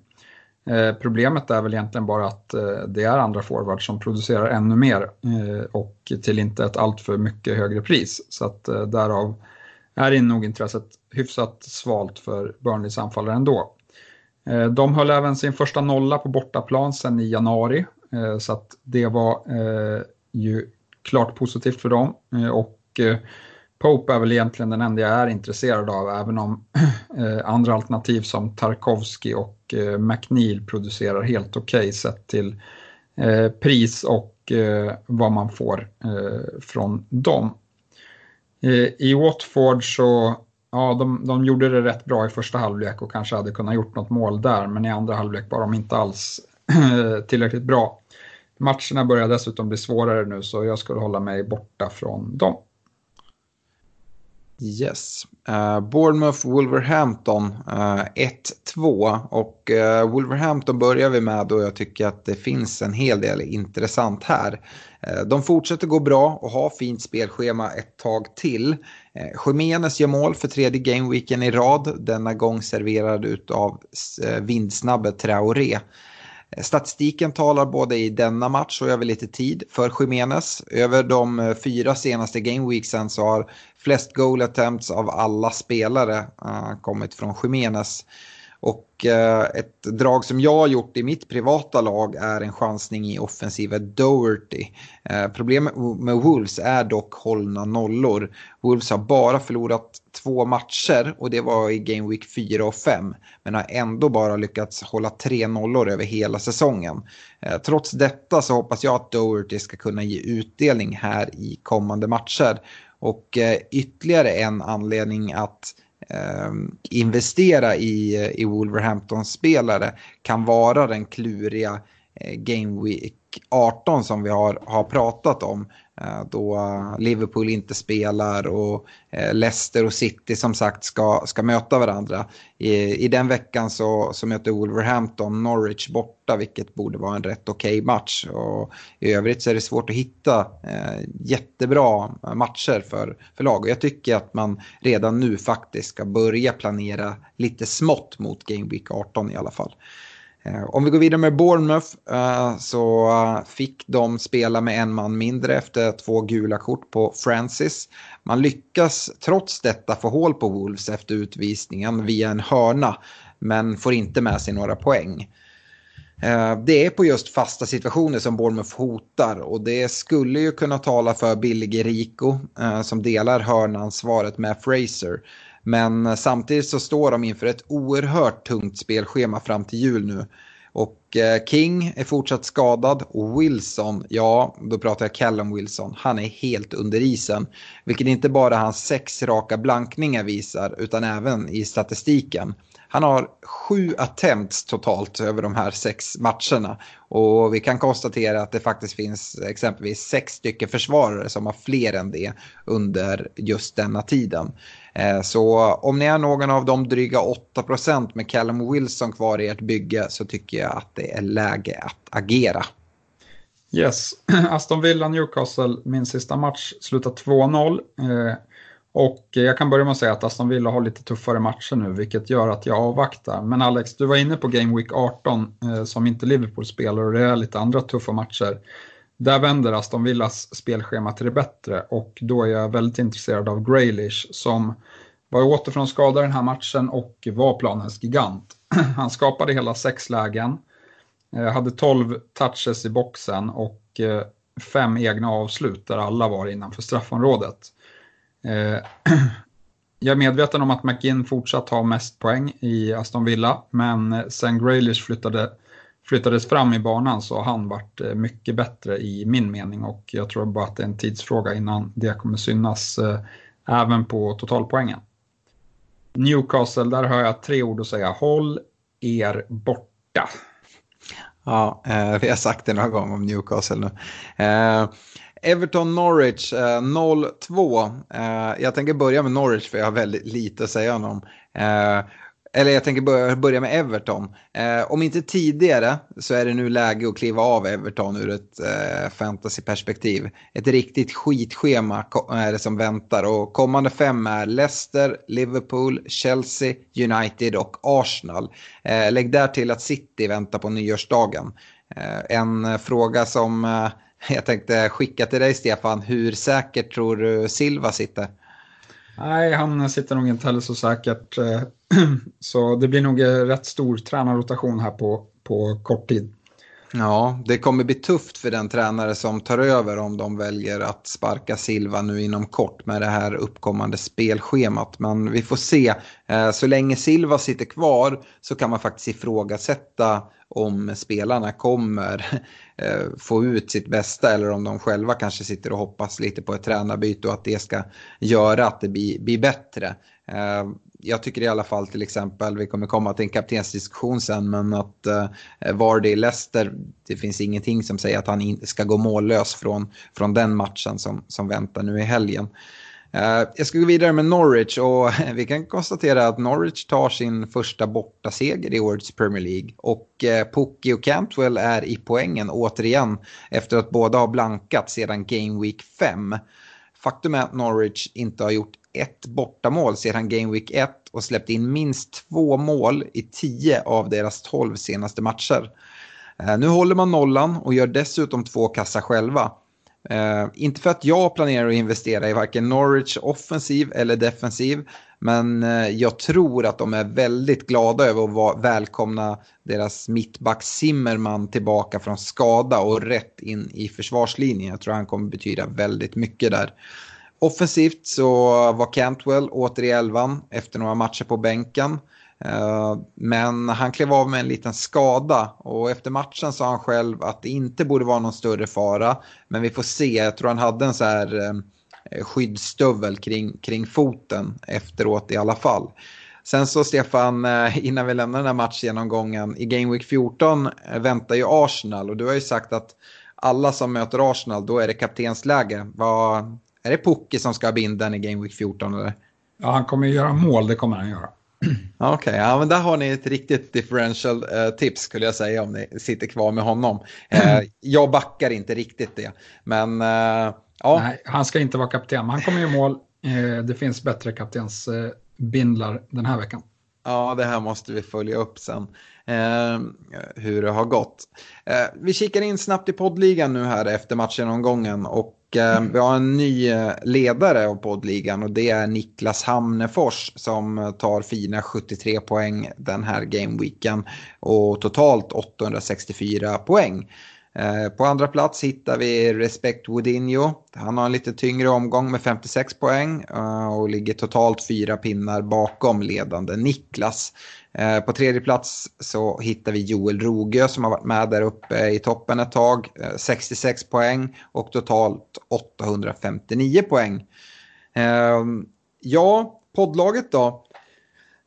Problemet är väl egentligen bara att det är andra forwards som producerar ännu mer och till inte ett alltför mycket högre pris. Så att därav är nog intresset hyfsat svalt för Burnleys anfallare ändå. De höll även sin första nolla på bortaplan sen i januari så att det var ju klart positivt för dem och Pope är väl egentligen den enda jag är intresserad av, även om eh, andra alternativ som Tarkovsky och eh, McNeil producerar helt okej okay, sett till eh, pris och vad man får från dem. I Watford så, ja, de, de gjorde det rätt bra i första halvlek och kanske hade kunnat gjort något mål där, men i andra halvlek var de inte alls tillräckligt bra. Matcherna börjar dessutom bli svårare nu, så jag skulle hålla mig borta från dem. Yes. Uh, Bournemouth Wolverhampton eh, uh, 1-2 och uh, Wolverhampton börjar vi med då jag tycker att det finns en hel del intressant här. Uh, de fortsätter gå bra och ha fint spelschema ett tag till. Uh, Jiménez gör mål för tredje gameweeken i rad, denna gång serverad av uh, vindsnabbe Traoré. Statistiken talar både i denna match och över lite tid för Jiménez. Över de eh, fyra senaste gameweeksen så har flest goal attempts av alla spelare uh, kommit från Jiménez. Och eh, ett drag som jag har gjort i mitt privata lag är en chansning i offensiva Doherty. Eh, Problemet med Wolves är dock hållna nollor. Wolves har bara förlorat två matcher och det var i Game Week 4 och 5. Men har ändå bara lyckats hålla tre nollor över hela säsongen. Eh, trots detta så hoppas jag att Doherty ska kunna ge utdelning här i kommande matcher. Och ytterligare en anledning att eh, investera i, eh, i Wolverhampton-spelare kan vara den kluriga eh, Eh, Game Week 18 som vi har, har pratat om. Eh, då Liverpool inte spelar och eh, Leicester och City som sagt ska, ska möta varandra. I, I den veckan så, så möter Wolverhampton Norwich borta vilket borde vara en rätt okej okay match. Och I övrigt så är det svårt att hitta eh, jättebra matcher för, för lag. Och jag tycker att man redan nu faktiskt ska börja planera lite smått mot Game Week 18 i alla fall. Eh, om vi går vidare med Bournemouth eh, så eh, fick de spela med en man mindre efter två gula kort på Francis. Man lyckas trots detta få hål på Wolves efter utvisningen via en hörna men får inte med sig några poäng. Det är på just fasta situationer som Bournemouth hotar och det skulle ju kunna tala för Billig Rico som delar hörnansvaret med Fraser. Men eh, samtidigt så står de inför ett oerhört tungt spelschema fram till jul nu. Och eh, King är fortsatt skadad och Wilson, ja då pratar jag Callum Wilson, han är helt under isen. Vilket inte bara hans sex raka blankningar visar utan även i statistiken. Han har sju attempts totalt över de här sex matcherna. Och vi kan konstatera att det faktiskt finns exempelvis sex stycken försvarare som har fler än det under just denna tiden. Eh, så om ni är någon av de dryga 8% med Callum Wilson kvar i ert bygge så tycker jag att det är läge att agera. Yes, Aston Villa Newcastle, min sista match, slutar 2-0. Eh, och jag kan börja med att säga att Aston Villa har lite tuffare matcher nu, vilket gör att jag avvaktar. Men Alex, du var inne på Game Week 18 eh, som inte Liverpool spelar och det är lite andra tuffa matcher. Där vänder Aston Villas spelschema till det bättre och då är jag väldigt intresserad av Graylish som var åter från skada den här matchen och var planens gigant. Han skapade hela sex lägen, eh, hade 12 touches i boxen och eh, fem egna avslut där alla var innanför straffområdet. Eh, jag är medveten om att McGinn fortsatt har mest poäng i Aston Villa, men sen Graylish flyttade, flyttades fram i banan så har han varit eh, mycket bättre i min mening och jag tror bara att det är en tidsfråga innan det kommer synas eh, även på totalpoängen. Newcastle, där har jag tre ord att säga. Håll er borta. Ja, eh, vi har sagt det några gånger om Newcastle nu. Everton-Norwich 0-2. Jag tänker börja med Norwich för jag har väldigt lite att säga om. dem eller jag tänker börja, börja med Everton. Eh, om inte tidigare så är det nu läge att kliva av Everton ur ett eh, fantasyperspektiv. Ett riktigt skitschema är det som väntar och kommande fem är Leicester, Liverpool, Chelsea, United och Arsenal. Eh, lägg där till att City väntar på nyårsdagen. Eh, en eh, fråga som eh, jag tänkte skicka till dig Stefan, hur säkert tror du Silva sitter? Nej, han sitter nog inte heller så säkert. Eh, Så det blir nog eh, rätt stor tränarrotation här på, på kort tid. Ja, det kommer bli tufft för den tränare som tar över om de väljer att sparka Silva nu inom kort med det här uppkommande spelschemat. Men vi får se. Eh, så länge Silva sitter kvar så kan man faktiskt ifrågasätta om spelarna kommer eh, få ut sitt bästa eller om de själva kanske sitter och hoppas lite på ett tränarbyte och att det ska göra att det blir, blir bättre. Jag tycker i alla fall till exempel, vi kommer komma till en kaptensdiskussion sen, men att eh, Vardy Leicester, det finns ingenting som säger att han inte ska gå mållös från, från den matchen som, som väntar nu i helgen. Eh, jag ska gå vidare med Norwich och vi kan konstatera att Norwich tar sin första bortaseger i årets Premier League. Och eh, Pukki och Cantwell är i poängen återigen efter att båda har blankat sedan Game Week 5. Faktum är att Norwich inte har gjort ett bortamål sedan Game Week 1 och släppt in minst två mål i tio av deras tolv senaste matcher. Eh, nu håller man nollan och gör dessutom två kassar själva. Uh, inte för att jag planerar att investera i varken Norwich offensiv eller defensiv. Men uh, jag tror att de är väldigt glada över att välkomna deras mittback Zimmerman tillbaka från skada och rätt in i försvarslinjen. Jag tror han kommer betyda väldigt mycket där. Offensivt så var Cantwell åter i elvan efter några matcher på bänken. Eh, men han klev av med en liten skada och efter matchen sa han själv att det inte borde vara någon större fara. Men vi får se, jag tror han hade en så här eh, skyddsstövel kring, kring foten efteråt i alla fall. Sen så Stefan, eh, innan vi lämnar den här matchgenomgången, i Game Week 14 väntar ju Arsenal och du har ju sagt att alla som möter Arsenal, då är det kaptensläge. Vad, är det Pukki som ska ha binden i Game Week 14 eller? Ja, han kommer göra mål, det kommer han göra. Okej, okay, ja, men där har ni ett riktigt differential eh, tips skulle jag säga om ni sitter kvar med honom. Eh, jag backar inte riktigt det, men eh, ja. Nej, han ska inte vara kapten, men han kommer ju mål. Eh, det finns bättre kaptensbindlar den här veckan. Ja, det här måste vi följa upp sen. eh, hur det har gått. Eh, vi kikar in snabbt i poddligan nu här efter matchen och eh, vi har en ny eh, ledare av poddligan och det är Niklas Hamnefors som eh, tar fina 73 poäng den här gameweeken och totalt 864 poäng. Eh, på andra plats hittar vi Respect Woodinho. Han har en lite tyngre omgång med 56 poäng och ligger totalt fyra pinnar bakom ledande Niklas. Eh, på tredje plats så hittar vi Joel Rogö som har varit med där uppe i toppen ett tag. Eh, 66 poäng och totalt 859 poäng. Eh, ja, poddlaget då.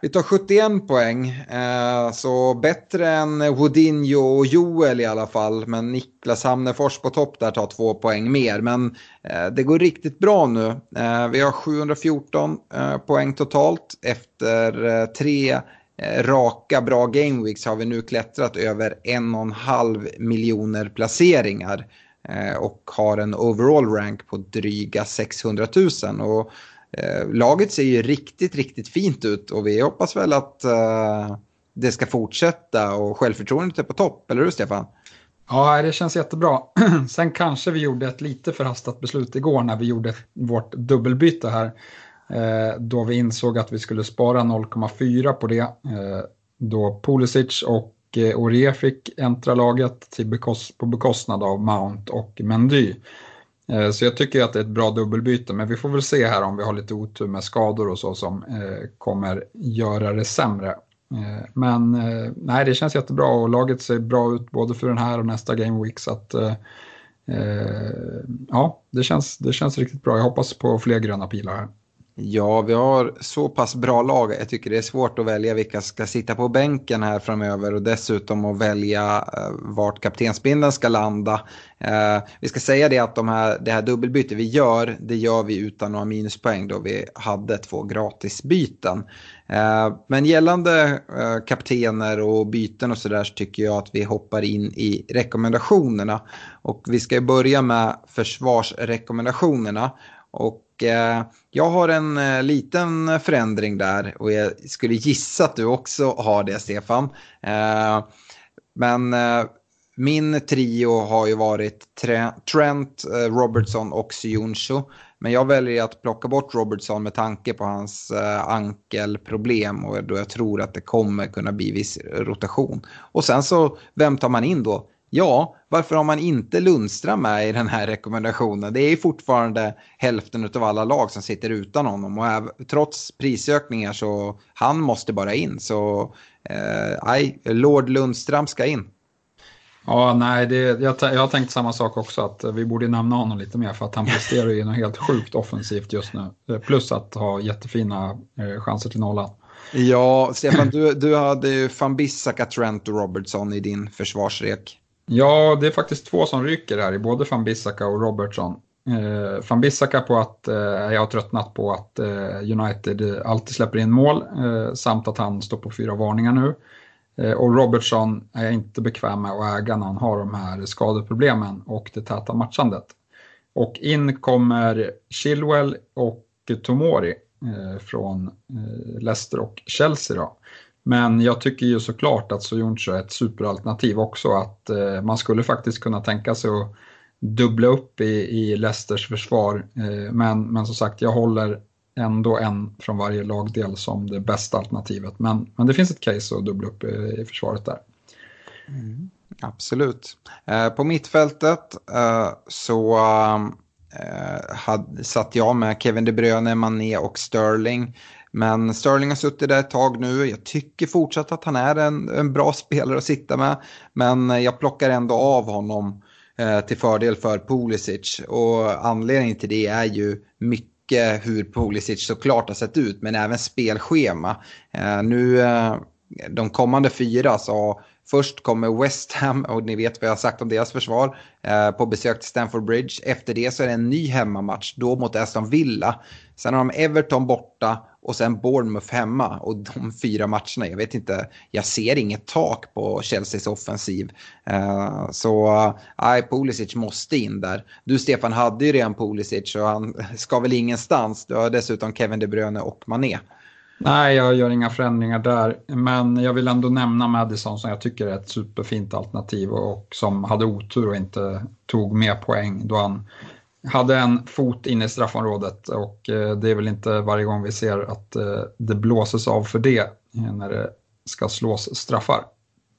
Vi tar 71 poäng, eh, så bättre än Woodinho och Joel i alla fall. Men Niklas Hamnefors på topp där tar två poäng mer. Men eh, det går riktigt bra nu. Eh, vi har 714 eh, poäng totalt. Efter tre Eh, raka bra gameweeks har vi nu klättrat över en och en halv miljoner placeringar. Eh, och har en overall rank på dryga 600 000. Och eh, laget ser ju riktigt, riktigt fint ut och vi hoppas väl att det ska fortsätta och självförtroendet är på topp, eller hur Stefan? Ja, det känns jättebra. Sen kanske vi gjorde ett lite förhastat beslut igår när vi gjorde vårt dubbelbyte här. Eh, då vi insåg att vi skulle spara 0,4 på det. Eh, då Pulisic och eh, Orie fick äntra laget till bekost på bekostnad av Mount och Mendy. Eh, så jag tycker att det är ett bra dubbelbyte, men vi får väl se här om vi har lite otur med skador och så som eh, kommer göra det sämre. Eh, men eh, nej, det känns jättebra och laget ser bra ut både för den här och nästa Game Week. Så att, eh, eh, ja, det känns, det känns riktigt bra. Jag hoppas på fler gröna pilar här. Ja, vi har så pass bra lag. Jag tycker det är svårt att välja vilka ska sitta på bänken här framöver och dessutom att välja eh, vart kaptensbindeln ska landa. Eh, vi ska säga det att de här, det här dubbelbytet vi gör, det gör vi utan några minuspoäng då vi hade två gratisbyten. Eh, men gällande kaptener och byten och sådär så tycker jag att vi hoppar in i rekommendationerna. Och vi ska börja med försvarsrekommendationerna. Och eh, jag har en eh, liten förändring där och jag skulle gissa att du också har det Stefan. Eh, men eh, min trio har ju varit Trent, eh, Robertson och Sioncho. Men jag väljer att plocka bort Robertson med tanke på hans eh, ankelproblem och då jag tror att det kommer kunna bli viss rotation. Och sen så, vem tar man in då? Ja, varför har man inte Lundström med i den här rekommendationen? Det är fortfarande hälften av alla lag som sitter utan honom och är, trots prisökningar så han måste bara in. Så eh, Lord Lundström ska in. Ja, nej, det, jag, jag har tänkt samma sak också, att vi borde nämna honom lite mer för att han presterar ju något helt sjukt offensivt just nu. Plus att ha jättefina eh, chanser till nollan. Ja, Stefan, du, du hade ju van Bissaka, Trent och Robertson i din försvarsrek. Ja, det är faktiskt två som ryker här i både van Bissaka och Robertson. Eh, van Bissaka på att eh, jag har tröttnat på att eh, United alltid släpper in mål eh, samt att han står på fyra varningar nu. Eh, och Robertson är jag inte bekväm med att äga när han har de här skadeproblemen och det täta matchandet. Och in kommer Chilwell och Tomori eh, från eh, Leicester och Chelsea. Då. Men jag tycker ju såklart att Soyuncu är ett superalternativ också. Att eh, man skulle faktiskt kunna tänka sig att dubbla upp i, i Leicesters försvar. Eh, men, men som sagt, jag håller ändå en från varje lagdel som det bästa alternativet. Men, men det finns ett case att dubbla upp i, i försvaret där. Mm, absolut. Eh, på mittfältet eh, så eh, had, satt jag med Kevin De Bruyne, Mané och Sterling. Men Sterling har suttit där ett tag nu. Jag tycker fortsatt att han är en, en bra spelare att sitta med. Men jag plockar ändå av honom eh, till fördel för Pulisic. Och anledningen till det är ju mycket hur Pulisic såklart har sett ut. Men även spelschema. Eh, nu eh, de kommande fyra så Först kommer West Ham och ni vet vad jag har sagt om deras försvar eh, på besök till Stamford Bridge. Efter det så är det en ny hemmamatch, då mot Aston Villa. Sen har de Everton borta och sen Bournemouth hemma. Och de fyra matcherna, jag vet inte, jag ser inget tak på Chelseas offensiv. Uh, så nej, uh, Pulisic måste in där. Du Stefan hade ju redan Pulisic och han ska väl ingenstans. Du har dessutom Kevin De Bruyne och Mané. Nej, jag gör inga förändringar där. Men jag vill ändå nämna Madison som jag tycker är ett superfint alternativ och som hade otur och inte tog med poäng då han hade en fot inne i straffområdet och eh, det är väl inte varje gång vi ser att eh, det blåses av för det när det ska slås straffar.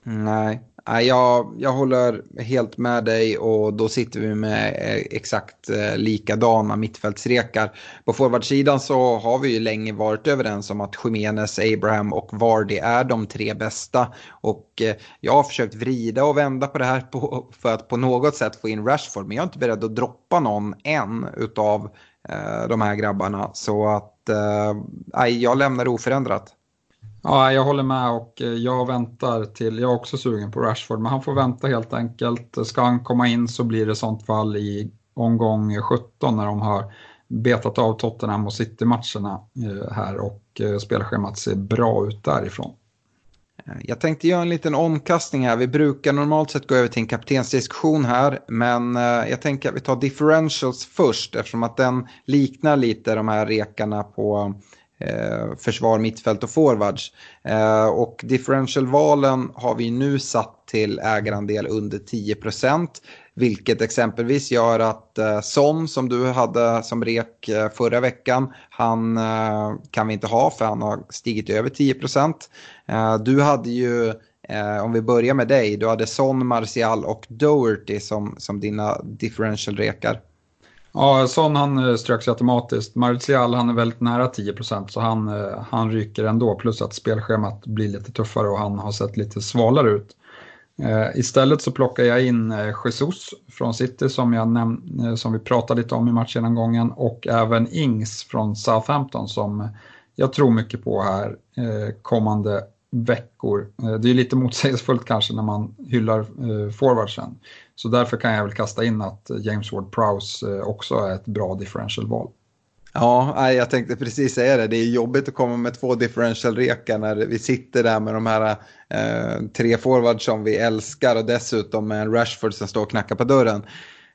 Nej, jag, jag håller helt med dig och då sitter vi med eh, exakt eh, likadana mittfältsrekar. På forwardsidan så har vi ju länge varit överens om att Jiménez, Abraham och Vardy är de tre bästa. Och eh, jag har försökt vrida och vända på det här på, för att på något sätt få in Rashford. Men jag är inte beredd att droppa någon än utav eh, de här grabbarna. Så att eh, jag lämnar det oförändrat. Ja, jag håller med och eh, jag väntar till, jag är också sugen på Rashford, men han får vänta helt enkelt. Ska han komma in så blir det i sånt fall i omgång 17 när de har betat av Tottenham och City-matcherna eh, här och eh, spelschemat ser bra ut därifrån. Jag tänkte göra en liten omkastning här. Vi brukar normalt sett gå över till en kaptensdiskussion här. Men jag tänker att vi tar differentials först eftersom att den liknar lite de här rekarna på eh, försvar, mittfält och forwards. Eh, och differentialvalen har vi nu satt till ägarandel under 10 procent. Vilket exempelvis gör att eh, Son som du hade som rek eh, förra veckan, han eh, kan vi inte ha för han har stigit över 10 eh, Du hade ju Eh, om vi börjar med dig, du hade Son, Martial och Doherty som, som dina differential-rekar. Ja, Son han eh, ströks ju automatiskt. Martial han är väldigt nära 10% så han, eh, han ryker ändå. Plus att spelschemat blir lite tuffare och han har sett lite svalare ut. Eh, istället så plockar jag in eh, Jesus från City som, jag näm- som vi pratade lite om i matchgenomgången och även Ings från Southampton som jag tror mycket på här kommande veckor. Det är lite motsägelsefullt kanske när man hyllar forwardsen. Så därför kan jag väl kasta in att James Ward-Prowse eh, också är ett bra differential-val. Ja, jag tänkte precis säga det. Det är jobbigt att komma med två differential-rekar när vi sitter där med de här eh, tre forwards som vi älskar och dessutom med en Rashford som står och knackar på dörren.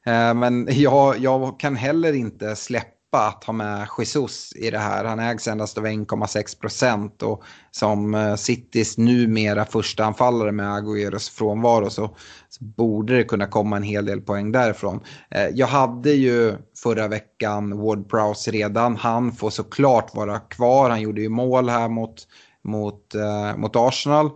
Eh, men jag, jag kan heller inte släppa att ha med Jesus i det här. Han ägs endast av 1,6 procent och som eh, Citys numera första anfallare med Agüeros frånvaro så, så borde det kunna komma en hel del poäng därifrån. Eh, jag hade ju förra veckan Ward Prowse redan. Han får såklart vara kvar. Han gjorde ju mål här mot, mot, eh, mot Arsenal.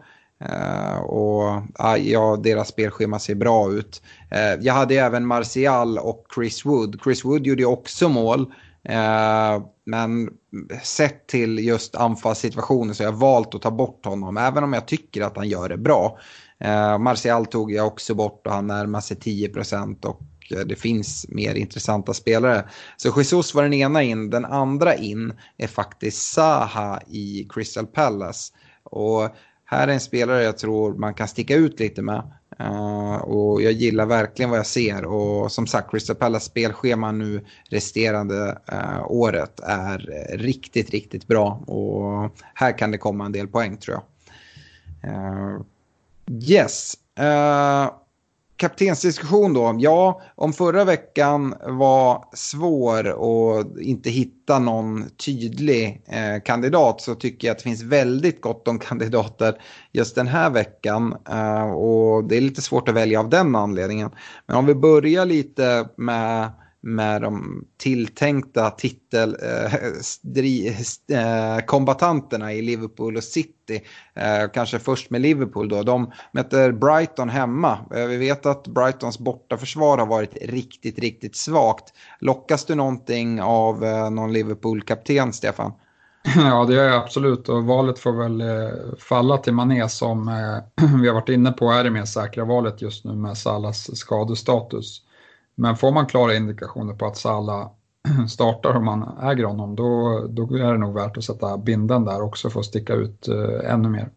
Uh, och ah, ja, deras spelschema ser bra ut. Uh, jag hade även Martial och Chris Wood. Chris Wood gjorde ju också mål. Uh, men sett till just anfallssituationen så har jag valt att ta bort honom. Även om jag tycker att han gör det bra. Martial tog jag också bort och han närmar sig 10% och det finns mer intressanta spelare. Så Jesus var den ena in, den andra in är faktiskt Saha i Crystal Palace. Och här är en spelare jag tror man kan sticka ut lite med. Uh, och jag gillar verkligen vad jag ser och som sagt Crystal Palace spelschema nu resterande uh, året är riktigt, riktigt bra och här kan det komma en del poäng tror jag. Uh, yes, kaptensdiskussion då. Ja, om förra veckan var svår och inte hitta någon tydlig eh, kandidat så tycker jag att det finns väldigt gott om kandidater just den här veckan. Eh, och det är lite svårt att välja av den anledningen. Men om vi börjar lite med med de tilltänkta titelkombatanterna eh, eh, i Liverpool och City. Eh, kanske först med Liverpool då. De möter Brighton hemma. Eh, vi vet att Brightons bortaförsvar har varit riktigt, riktigt svagt. Lockas du någonting av eh, någon Liverpool-kapten, Stefan? Ja, det gör jag absolut och valet får väl eh, falla till Mané som eh, vi har varit inne på är det mer säkra valet just nu med Salas skadestatus. Men får man klara indikationer på att Sala startar om man äger honom, då, då är det nog värt att sätta binden där också för att sticka ut eh, ännu mer.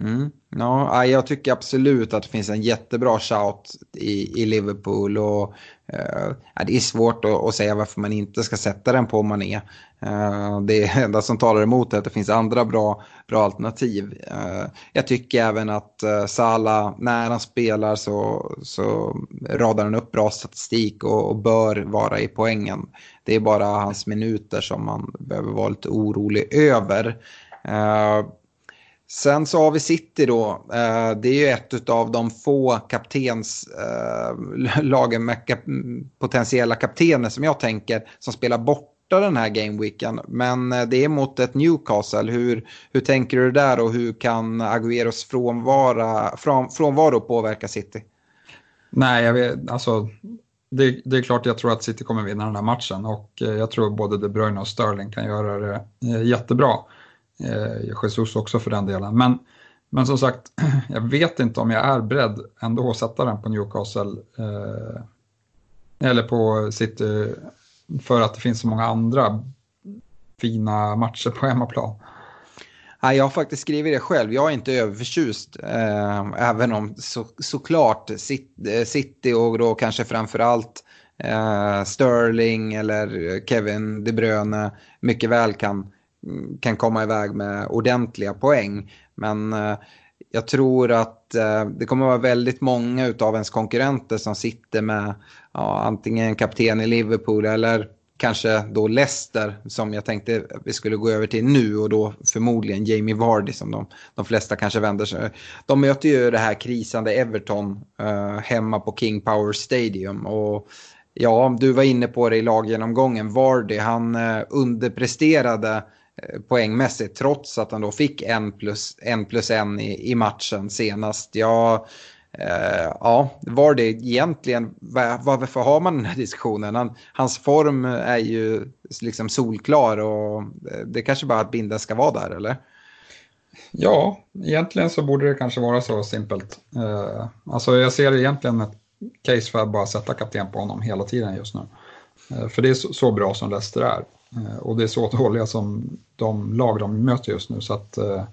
Mm. Ja, jag tycker absolut att det finns en jättebra shout i, i Liverpool. Och, eh, det är svårt att, att, säga varför man inte ska sätta den på Mané. Eh, det enda som talar emot är att det finns andra bra, bra alternativ. Eh, jag tycker även att eh, Salah, när han spelar så, så radar han upp bra statistik och, och bör vara i poängen. Det är bara hans minuter som man behöver vara lite orolig över. Uh, sen så har vi City då. Eh, det är ju ett av de få kaptenslagen eh, lagen med kap potentiella kaptener som jag tänker som spelar borta den här gameweeken. Men eh, det är mot ett Newcastle. Hur, hur tänker du där och hur kan Agüeros frånvaro, från, frånvaro påverka City? Nej, jag vet, alltså det, det, är klart jag tror att City kommer vinna den här matchen och jag tror både De Bruyne och Sterling kan göra det jättebra. Eh, Jesus också för den delen. Men, men som sagt, jag vet inte om jag är beredd ändå att sätta den på Newcastle eh, eller på City för att det finns så många andra fina matcher på hemmaplan. Nej, jag har faktiskt skrivit det själv. Jag är inte överförtjust. Eh, även om så, såklart eh, City och då kanske framförallt eh, Sterling eller Kevin De Bruyne mycket väl kan, kan komma iväg med ordentliga poäng. Men eh, jag tror att eh, det kommer vara väldigt många av ens konkurrenter som sitter med ja, antingen kapten i Liverpool eller kanske då Leicester som jag tänkte vi skulle gå över till nu och då förmodligen Jamie Vardy som de, de flesta kanske vänder sig. De möter ju det här krisande Everton eh, hemma på King Power Stadium och ja, du var inne på det i laggenomgången. Vardy, han eh, underpresterade Eh, poängmässigt trots att han då fick en plus en, plus en i, i matchen senast. Ja, eh, ja, var det egentligen, varför har man den här diskussionen? Han, hans form är ju liksom solklar och eh, det kanske bara att binden ska vara där, eller? Ja, egentligen så borde det kanske vara så simpelt. Eh, alltså jag ser egentligen ett case för att bara sätta kapten på honom hela tiden just nu. Eh, för det är så, så, bra som Leicester är. Eh, och det är så dåliga som de lag de möter just nu. Så att eh,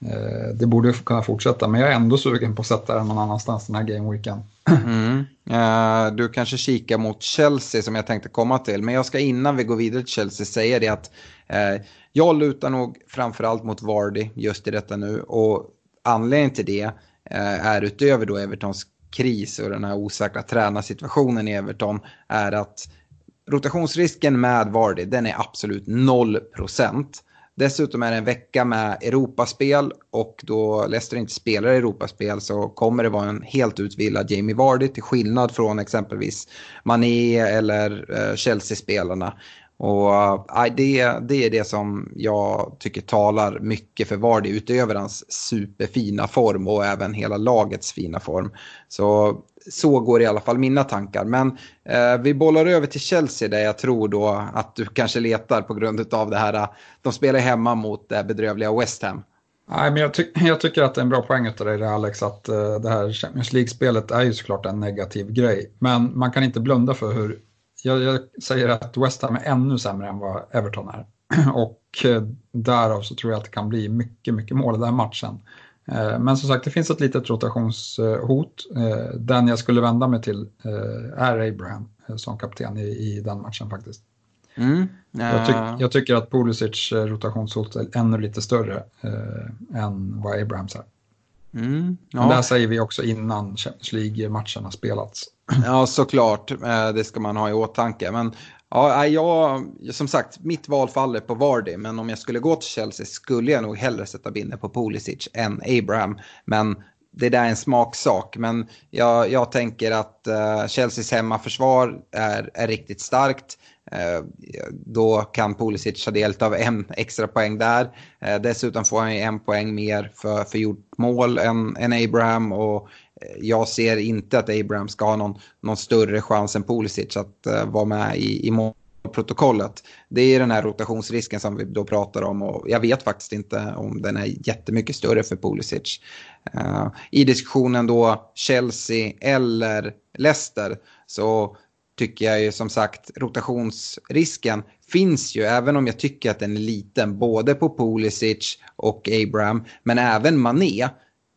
eh, det borde kunna fortsätta, men jag är ändå sugen på att sätta den någon annanstans den här gameweeken. Mm. Uh, du kanske kikar mot Chelsea som jag tänkte komma till, men jag ska innan vi går vidare till Chelsea säga det att uh, jag lutar nog framförallt mot Vardy just i detta nu och anledningen till det uh, är utöver då Evertons kris och den här osäkra tränarsituationen i Everton är att rotationsrisken med Vardy den är absolut 0 procent. Dessutom är det en vecka med Europaspel och då Leicester inte spelar Europaspel så kommer det vara en helt utvilad Jamie Vardy till skillnad från exempelvis Mané eller eh, Chelsea-spelarna. Och äh, det, det är det som jag tycker talar mycket för Vardy utöver hans superfina form och även hela lagets fina form. Så så går i alla fall mina tankar. Men eh, vi bollar över till Chelsea där jag tror då att du kanske letar på grund av det här. Eh, de spelar hemma mot det bedrövliga West Ham. Nej, men jag, ty jag, tycker att det är en bra poäng av dig Alex, att uh, det här Champions League-spelet är ju såklart en negativ grej. Men man kan inte blunda för hur, jag, jag säger att West Ham är ännu sämre än vad Everton är. Och uh, därav så tror jag att det kan bli mycket, mycket mål i den matchen. Eh, men som sagt, det finns ett litet rotationshot. Eh, den jag skulle vända mig till eh, är Abraham som kapten i, den matchen faktiskt. Mm. Jag, tyck, jag, tycker att Pulisic rotationshot är ännu lite större än vad Abrahams är. Mm, ja. Men det här säger vi också innan Champions League-matchen har spelats. Ja, såklart. Eh, det ska man ha i åtanke. Men Ja, eh, jag, som sagt, mitt val faller på Vardy, men om jag skulle gå till Chelsea skulle jag nog hellre sätta binne på Pulisic än Abraham. Men det där är en smaksak, men jag, jag tänker att uh, Chelseas hemmaförsvar är, är riktigt starkt. Uh, då kan Pulisic ha del av en extra poäng där. Uh, dessutom får han ju en poäng mer för, för gjort mål än, än Abraham och Eh, jag ser inte att Abraham ska ha någon, någon större chans än Pulisic att uh, vara med i, i målprotokollet. Det är den här rotationsrisken som vi då pratar om och jag vet faktiskt inte om den är jättemycket större för Pulisic. Uh, I diskussionen då Chelsea eller Leicester så tycker jag ju som sagt rotationsrisken finns ju även om jag tycker att den är liten både på Pulisic och Abraham men även Mané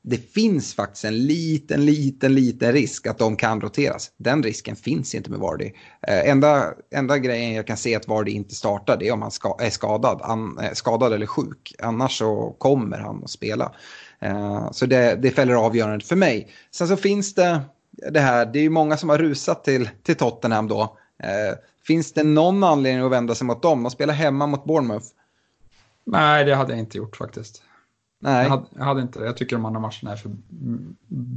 det finns faktiskt en liten, liten, liten risk att de kan roteras. Den risken finns inte med Vardy. Eh, enda, enda grejen jag kan se att Vardy inte startar det är om han ska, är skadad, an, eh, skadad eller sjuk. Annars så kommer han att spela. Eh, så det, det fäller avgörandet för mig. Sen så finns det det här, det är ju många som har rusat till, till Tottenham då. Eh, finns det någon anledning att vända sig mot dem? De spelar hemma mot Bournemouth. Nej, det hade jag inte gjort faktiskt. Nej. Jag hade, jag hade inte det. Jag tycker de andra matcherna är för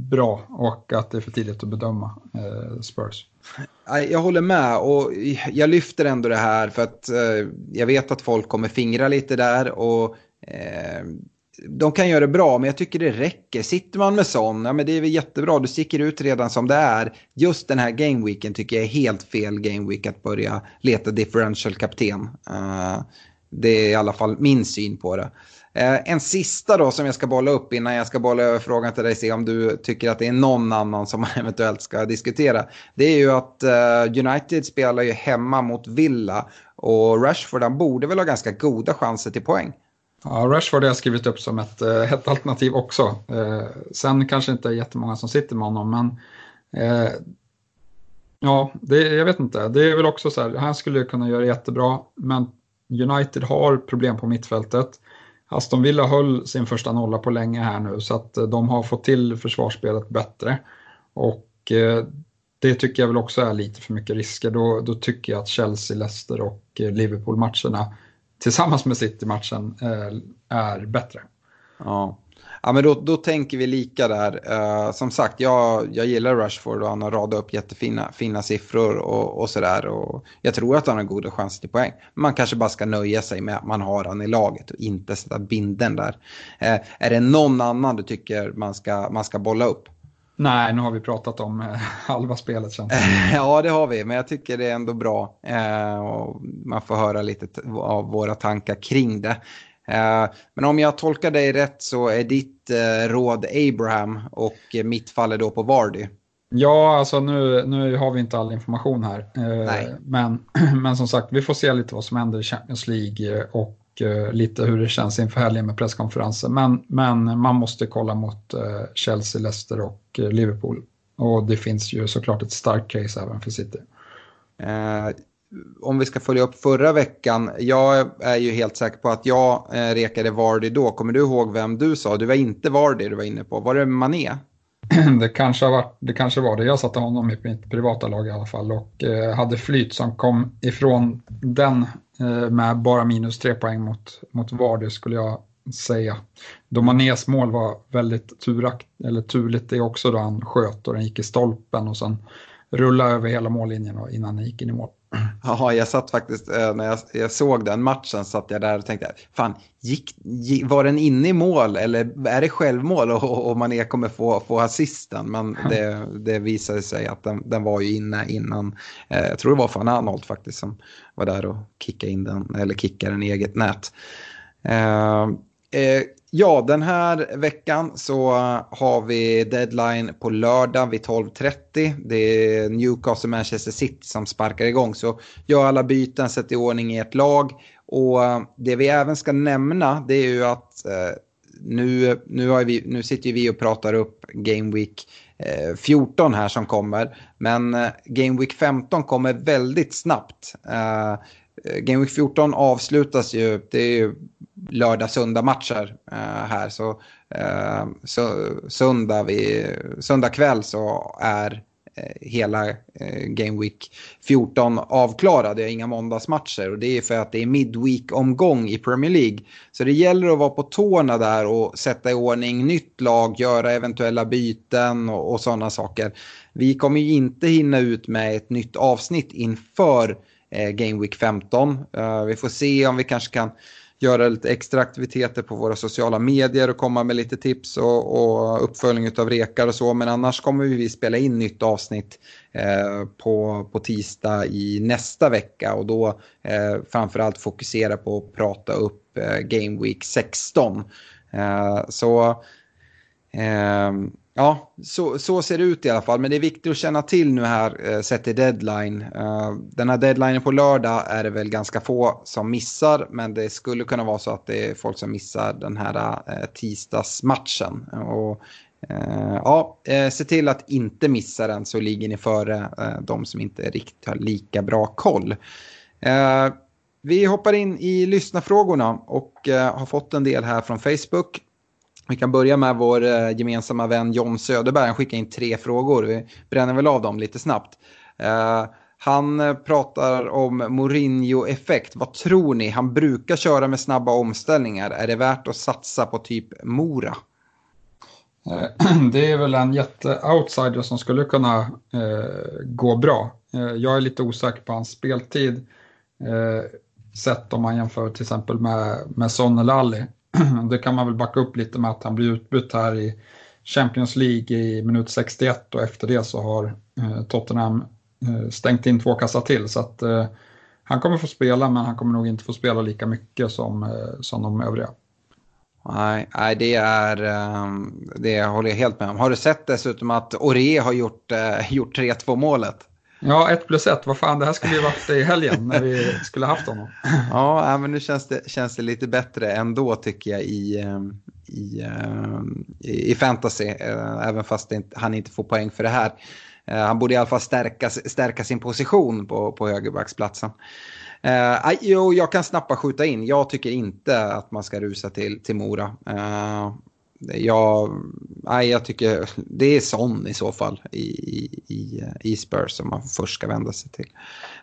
bra och att det är för tidigt att bedöma eh, Spurs. Jag håller med och jag lyfter ändå det här för att eh, jag vet att folk kommer fingra lite där och eh, de kan göra det bra, men jag tycker det räcker. Sitter man med sån, ja men det är väl jättebra, du sticker ut redan som det är. Just den här gameweeken tycker jag är helt fel gameweek att börja leta differential kapten. Uh, det är i alla fall min syn på det. Eh, en sista då som jag ska bolla upp innan jag ska bolla över frågan till dig, se om du tycker att det är någon annan som man eventuellt ska diskutera. Det är ju att eh, United spelar ju hemma mot Villa och Rashford han borde väl ha ganska goda chanser till poäng. Ja, Rashford har jag skrivit upp som ett, eh, alternativ också. Eh, sen kanske inte är jättemånga som sitter med honom, men eh, ja, det, jag vet inte. Det är väl också så här, han skulle kunna göra jättebra, men United har problem på mittfältet. Alltså, Aston Villa höll sin första nolla på länge här nu, så att eh, de har fått till försvarsspelet bättre. Och eh, det tycker jag väl också är lite för mycket risker. Då, då tycker jag att Chelsea, Leicester och eh, Liverpool-matcherna tillsammans med City-matchen eh, är bättre. Ja. Ja, men då, då tänker vi lika där. Uh, som sagt, jag, jag gillar Rushford och han har radat upp jättefina fina siffror och, och sådär. jag tror att han har goda chanser till poäng. Man kanske bara ska nöja sig med att man har han i laget och inte sätta binden där. Uh, är det någon annan du tycker man ska, man ska bolla upp? Nej, nu har vi pratat om eh, halva spelet känns det Ja, det har vi, men jag tycker det är ändå bra. Eh, och man får höra lite av våra tankar kring det. Eh, men om jag tolkar dig rätt så är ditt eh, råd Abraham och mitt faller då på Vardy. Ja, alltså nu, nu har vi inte all information här. Eh, Nej. Men, men som sagt, vi får se lite vad som händer i Champions League och Eh, lite hur det känns inför helgen med presskonferensen. Men, men man måste kolla mot eh, Chelsea, Leicester och eh, Liverpool. Och det finns ju såklart ett starkt case även för City. Om vi ska följa upp förra veckan. Jag är ju helt säker på att jag eh, rekade Vardy då. Kommer du ihåg vem du sa? Du var inte Vardy du var inne på. Var det Mané? Det kanske, har varit, det kanske var det. Jag satte honom i mitt privata lag i alla fall och eh, hade flyt som kom ifrån den Eh, med bara minus tre poäng mot, mot Vardy skulle jag säga. Då Manés mål var väldigt turakt, eller turligt det också då han sköt och den gick i stolpen och sen rullade över hela mållinjen innan den gick in i mål. Ja, jag satt faktiskt, eh, när jag, jag, såg den matchen satt jag där och tänkte, fan, gick, gick, var den inne i mål eller är det självmål och, och Mané kommer få, få assisten? Men det, det visade sig att den, den var ju inne innan, eh, jag tror det var fan Arnold faktiskt som var där och kickade in den, eller kickade den i eget nät. Eh, eh, Ja, den här veckan så har vi deadline på lördag vid 12.30. Det är Newcastle Manchester City som sparkar igång. Så gör alla byten, sätt i ordning i ert lag. Och eh, det vi även ska nämna det är ju att eh, nu, nu, har vi, nu sitter vi och pratar upp Game Week eh, 14 här som kommer. Men eh, Game Week 15 kommer väldigt snabbt. Eh, Game Week 14 avslutas ju, det är ju lördag-söndag matcher eh, här. Så, eh, så söndag, vid, söndag kväll så är eh, hela eh, Game Week 14 avklarad. Det är inga måndagsmatcher och det är för att det är midweek-omgång i Premier League. Så det gäller att vara på tårna där och sätta i ordning nytt lag, göra eventuella byten och, och sådana saker. Vi kommer ju inte hinna ut med ett nytt avsnitt inför eh, Eh, Game Week 15. Eh, vi får se om vi kanske kan göra lite extra aktiviteter på våra sociala medier och komma med lite tips och, och uppföljning av rekar och så. Men annars kommer vi spela in nytt avsnitt eh, på, på tisdag i nästa vecka och då eh, framförallt fokusera på att prata upp eh, Game Week 16. Eh, så ehm, Ja, så, så ser det ut i alla fall. Men det är viktigt att känna till nu här eh, sett till deadline. Uh, den här deadlinen på lördag är det väl ganska få som missar. Men det skulle kunna vara så att det är folk som missar den här eh, tisdagsmatchen. Och, eh, ja, se till att inte missa den så ligger ni före de som inte riktigt har lika bra koll. vi hoppar in i lyssnarfrågorna och har fått en del här från Facebook. Vi kan börja med vår eh, gemensamma vän John Söderberg. Han skickade in tre frågor. Vi bränner väl av dem lite snabbt. Eh, han eh, pratar om Mourinho-effekt. Vad tror ni? Han brukar köra med snabba omställningar. Är det värt att satsa på typ Mora? Det är väl en jätte-outsider som skulle kunna eh, gå bra. Jag är lite osäker på hans speltid. Eh, sett om man jämför till exempel med, med Son eller Ali. det kan man väl backa upp lite med att han blir utbytt här i Champions League i minut 61 och efter det så har eh, Tottenham eh, stängt in två kassar till. Så att eh, han kommer få spela men han kommer nog inte få spela lika mycket som, eh, som de övriga. Nej, nej det, är, ehm, det håller jag helt med om. Har du sett dessutom att Ore har gjort, eh, gjort 3-2 målet? Ja, ett plus ett. Vad fan, det här skulle ju varit i helgen när vi skulle haft honom. Ja, men nu känns det, känns det lite bättre ändå tycker jag i, eh, eh, i, i, fantasy. Eh, även fast inte, han inte får poäng för det här. Han borde i alla fall stärka, stärka sin position på, på högerbacksplatsen. Jo, jag kan snabbt skjuta in. Jag tycker inte att man ska rusa till, till Mora jag, nej, jag tycker det är sån i så fall i, i, i Spurs som man först ska vända sig till.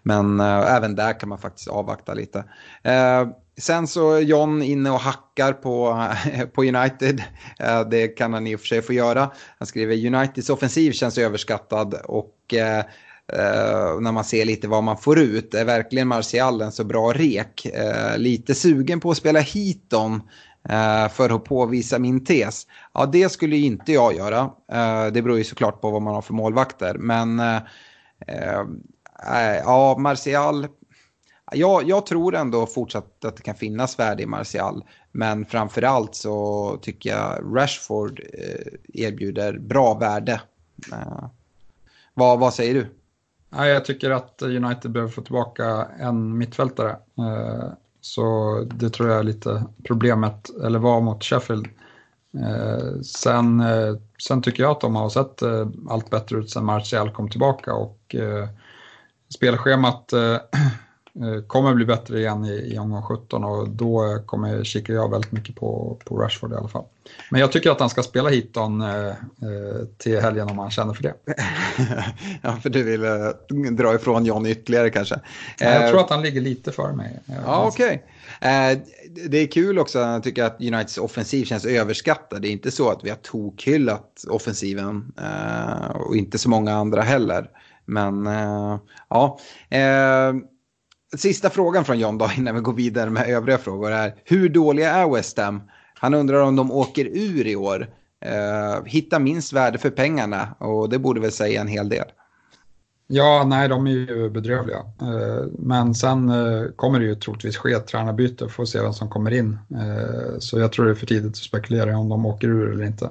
Men uh, även där kan man faktiskt avvakta lite. Uh, sen så är John inne och hackar på, på United. Uh, det kan han i och för sig få göra. Han skriver Uniteds offensiv känns överskattad och Uh, när man ser lite vad man får ut. Är verkligen Martial en så bra rek? Uh, lite sugen på att spela Heaton uh, Eh, för att påvisa min tes. Ja, det skulle inte jag göra. Eh, det beror ju såklart på vad man har för målvakter. Men eh, ja, Martial. Jag, jag tror ändå fortsatt att det kan finnas värde i Martial. Men framförallt så tycker jag Rashford erbjuder bra värde. vad, vad säger du? Jag tycker att United behöver få tillbaka en mittfältare. Så det tror jag är lite problemet, eller var mot Sheffield. Eh, sen, eh, sen tycker jag att de har sett eh, allt bättre ut sen Martial kom tillbaka och eh, spelschemat eh, kommer bli bättre igen i, i omgång 17 och då kommer kikar jag väldigt mycket på, på Rashford i alla fall. Men jag tycker att han ska spela Heaton eh, eh till helgen om han känner för det. ja, för du vill eh, dra ifrån John ytterligare kanske? jag tror att han ligger lite före mig. Ja, okej. Okay. Eh, det är kul också, jag tycker att Uniteds offensiv känns överskattad. Det är inte så att vi har tokhyllat offensiven eh, och inte så många andra heller. Men ja, Sista frågan från John då innan vi går vidare med övriga frågor är hur dåliga är West Ham? Han undrar om de åker ur i år. Eh, hitta minst värde för pengarna och det borde väl säga en hel del. Ja, nej, de är ju bedrövliga. Eh, men sen eh, kommer det ju troligtvis ske ett tränarbyte, får se vem som kommer in. Eh, så jag tror det är för tidigt att spekulera om de åker ur eller inte.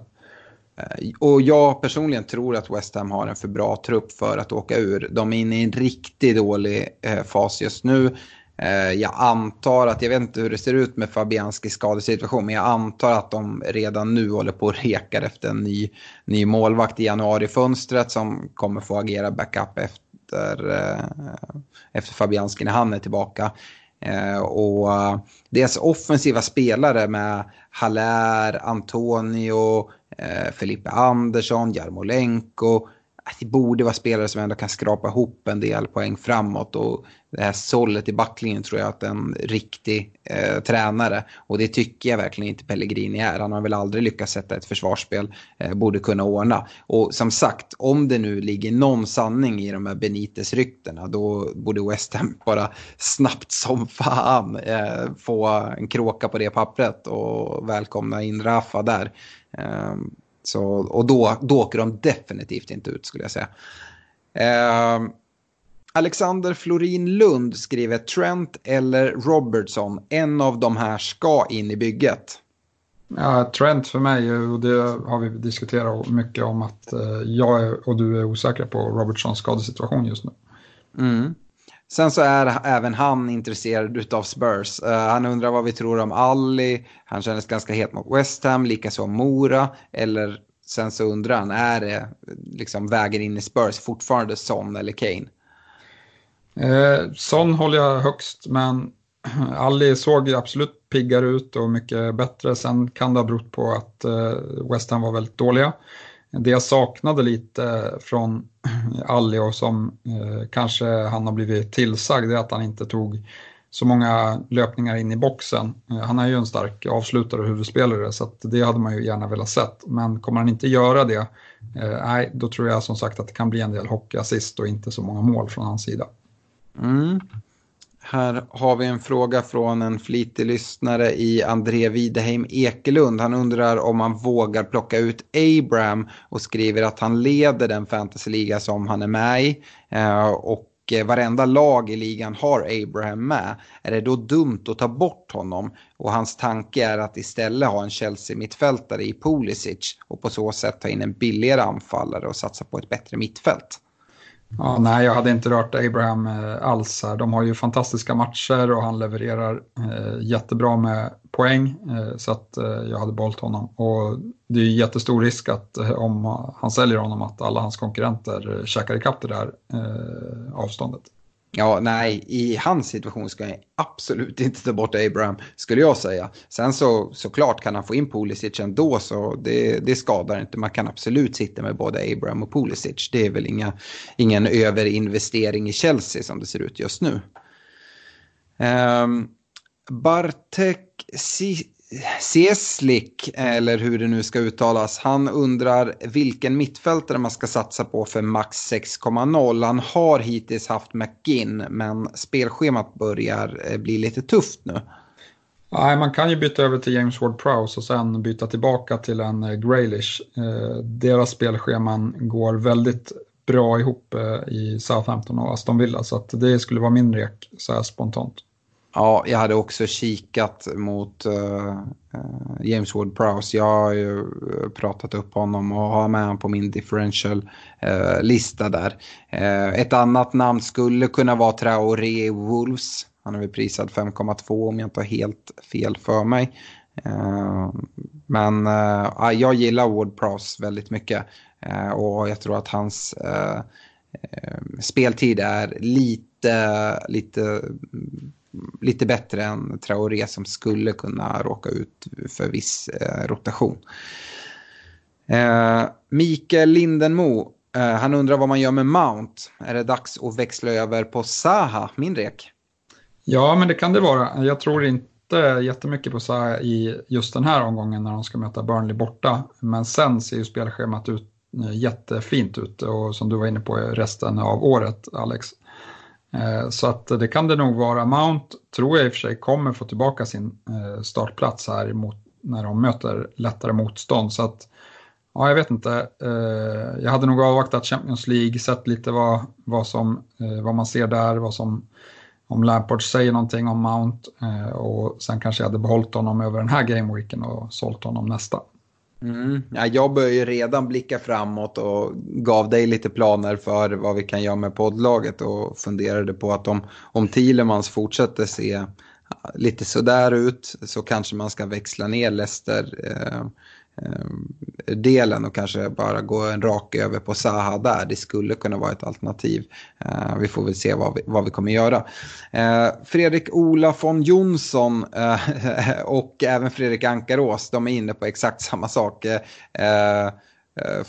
Eh, och jag personligen tror att West Ham har en för bra trupp för att åka ur. De är inne i en riktigt dålig eh, fas just nu. Eh, jag antar att, jag vet inte hur det ser ut med Fabianskis skadesituation, men jag antar att de redan nu håller på och rekar efter en ny, ny målvakt i januarifönstret som kommer få agera backup efter, efter Fabianski när han är tillbaka. Och deras offensiva spelare med Haller, Antonio, eh, Felipe Andersson, Jarmolenko. Äh, det borde vara spelare som ändå kan skrapa ihop en del poäng framåt och det här sållet i backlinjen tror jag att en riktig eh, tränare och det tycker jag verkligen inte Pellegrini är. Han har väl aldrig lyckats sätta ett försvarsspel, eh, borde kunna ordna. Och som sagt, om det nu ligger någon sanning i de här Benites-ryktena då borde West Ham bara snabbt som fan eh, få en kråka på det pappret och välkomna in Rafa där. Ehm, så, och då, då åker de definitivt inte ut skulle jag säga. Eh, Alexander Florin Lund skriver Trent eller Robertson. En av de här ska in i bygget. Ja, Trent för mig, och det har vi diskuterat mycket om att eh, jag och du är osäkra på Robertsons skadesituation just nu. Mm. Sen så är även han intresserad av Spurs. Uh, han undrar vad vi tror om Ali. Han kändes ganska het mot West Ham, likaså Mora. Eller sen så undrar han, är det liksom vägen in i Spurs fortfarande Son eller Kane? Eh, Son håller jag högst, men Ali såg ju absolut piggare ut och mycket bättre. Sen kan det ha berott på att eh, West Ham var väldigt dåliga. Det jag saknade lite från Eh, Alli och som eh, kanske han har blivit tillsagd är att han inte tog så många löpningar in i boxen. Eh, han är ju en stark avslutare och huvudspelare så det hade man ju gärna velat sett. Men kommer han inte göra det, eh, nej, då tror jag som sagt att det kan bli en del hockeyassist och inte så många mål från hans sida. Mm. Här har vi en fråga från en flitig lyssnare i André Wideheim Ekelund. Han undrar om man vågar plocka ut Abraham och skriver att han leder den fantasyliga som han är med i. Eh, och eh, varenda lag i ligan har Abraham med. Är det då dumt att ta bort honom? Och hans tanke är att istället ha en Chelsea-mittfältare i Pulisic och på så sätt ta in en billigare anfallare och satsa på ett bättre mittfält. Ja, nej, jag hade inte rört Abraham eh, alls här. De har ju fantastiska matcher och han levererar eh, jättebra med poäng. Eh, så att eh, jag hade bollat honom. Och det är ju jättestor risk att eh, om han säljer honom att alla hans konkurrenter eh, käkar ikapp det där eh, avståndet. Ja, nej, i hans situation ska jag absolut inte ta bort Abraham, skulle jag säga. Sen så såklart kan han få in Pulisic ändå, så det, det skadar inte. Man kan absolut sitta med både Abraham och Pulisic. Det är väl inga, ingen överinvestering i Chelsea som det ser ut just nu. Um, Bartek Seslik, eller hur det nu ska uttalas, han undrar vilken mittfältare man ska satsa på för max 6,0. Han har hittills haft McGinn, men spelschemat börjar eh, bli lite tufft nu. Nej, man kan ju byta över till James Ward-Prowse och sen byta tillbaka till en eh, Graylish. Eh, deras spelscheman går väldigt bra ihop i Southampton och Aston Villa, så att det skulle vara min rek så här spontant. Ja, jag hade också kikat mot uh, James Ward-Prowse. Jag har ju eh, pratat upp honom och har med honom på min differential-lista uh, där. Uh, ett annat namn skulle kunna vara Traoré Wolves. Han är väl prisad 5,2 om jag inte har helt fel för mig. men jag gillar Ward-Prowse väldigt mycket. och jag tror att hans speltid är lite, lite lite bättre än Traoré som skulle kunna råka ut för viss eh, rotation. Eh, Mikael Lindenmo, eh, han undrar vad man gör med Mount. Är det dags att växla över på Saha, min rek? Ja, men det kan det vara. Jag tror inte jättemycket på Saha i just den här omgången när de ska möta Burnley borta. Men sen ser ju spelschemat ut eh, jättefint ut och som du var inne på resten av året, Alex. Eh, så att det kan det nog vara. Mount tror jag i och för sig kommer få tillbaka sin eh, startplats här mot, när de möter lättare motstånd. Så att, ja, jag vet inte. Eh, jag hade nog avvaktat Champions League, sett lite vad, vad, som, vad man ser där, vad som, om Lampard säger någonting om Mount och sen kanske jag hade behållit honom över den här gameweeken och sålt honom nästa. Mm. Ja, jag börjar ju redan blicka framåt och gav dig lite planer för vad vi kan göra med poddlaget och funderade på att om, om Thielemans fortsätter se lite sådär ut så kanske man ska växla ner Leicester eh, Eh, Eh, delen och kanske bara gå en rak över på Saha där. Det skulle kunna vara ett alternativ. Eh, vi får väl se vad vi, vad vi kommer göra. Eh, Fredrik Ola von Jonsson och även Fredrik Ankarås, de är inne på exakt samma sak.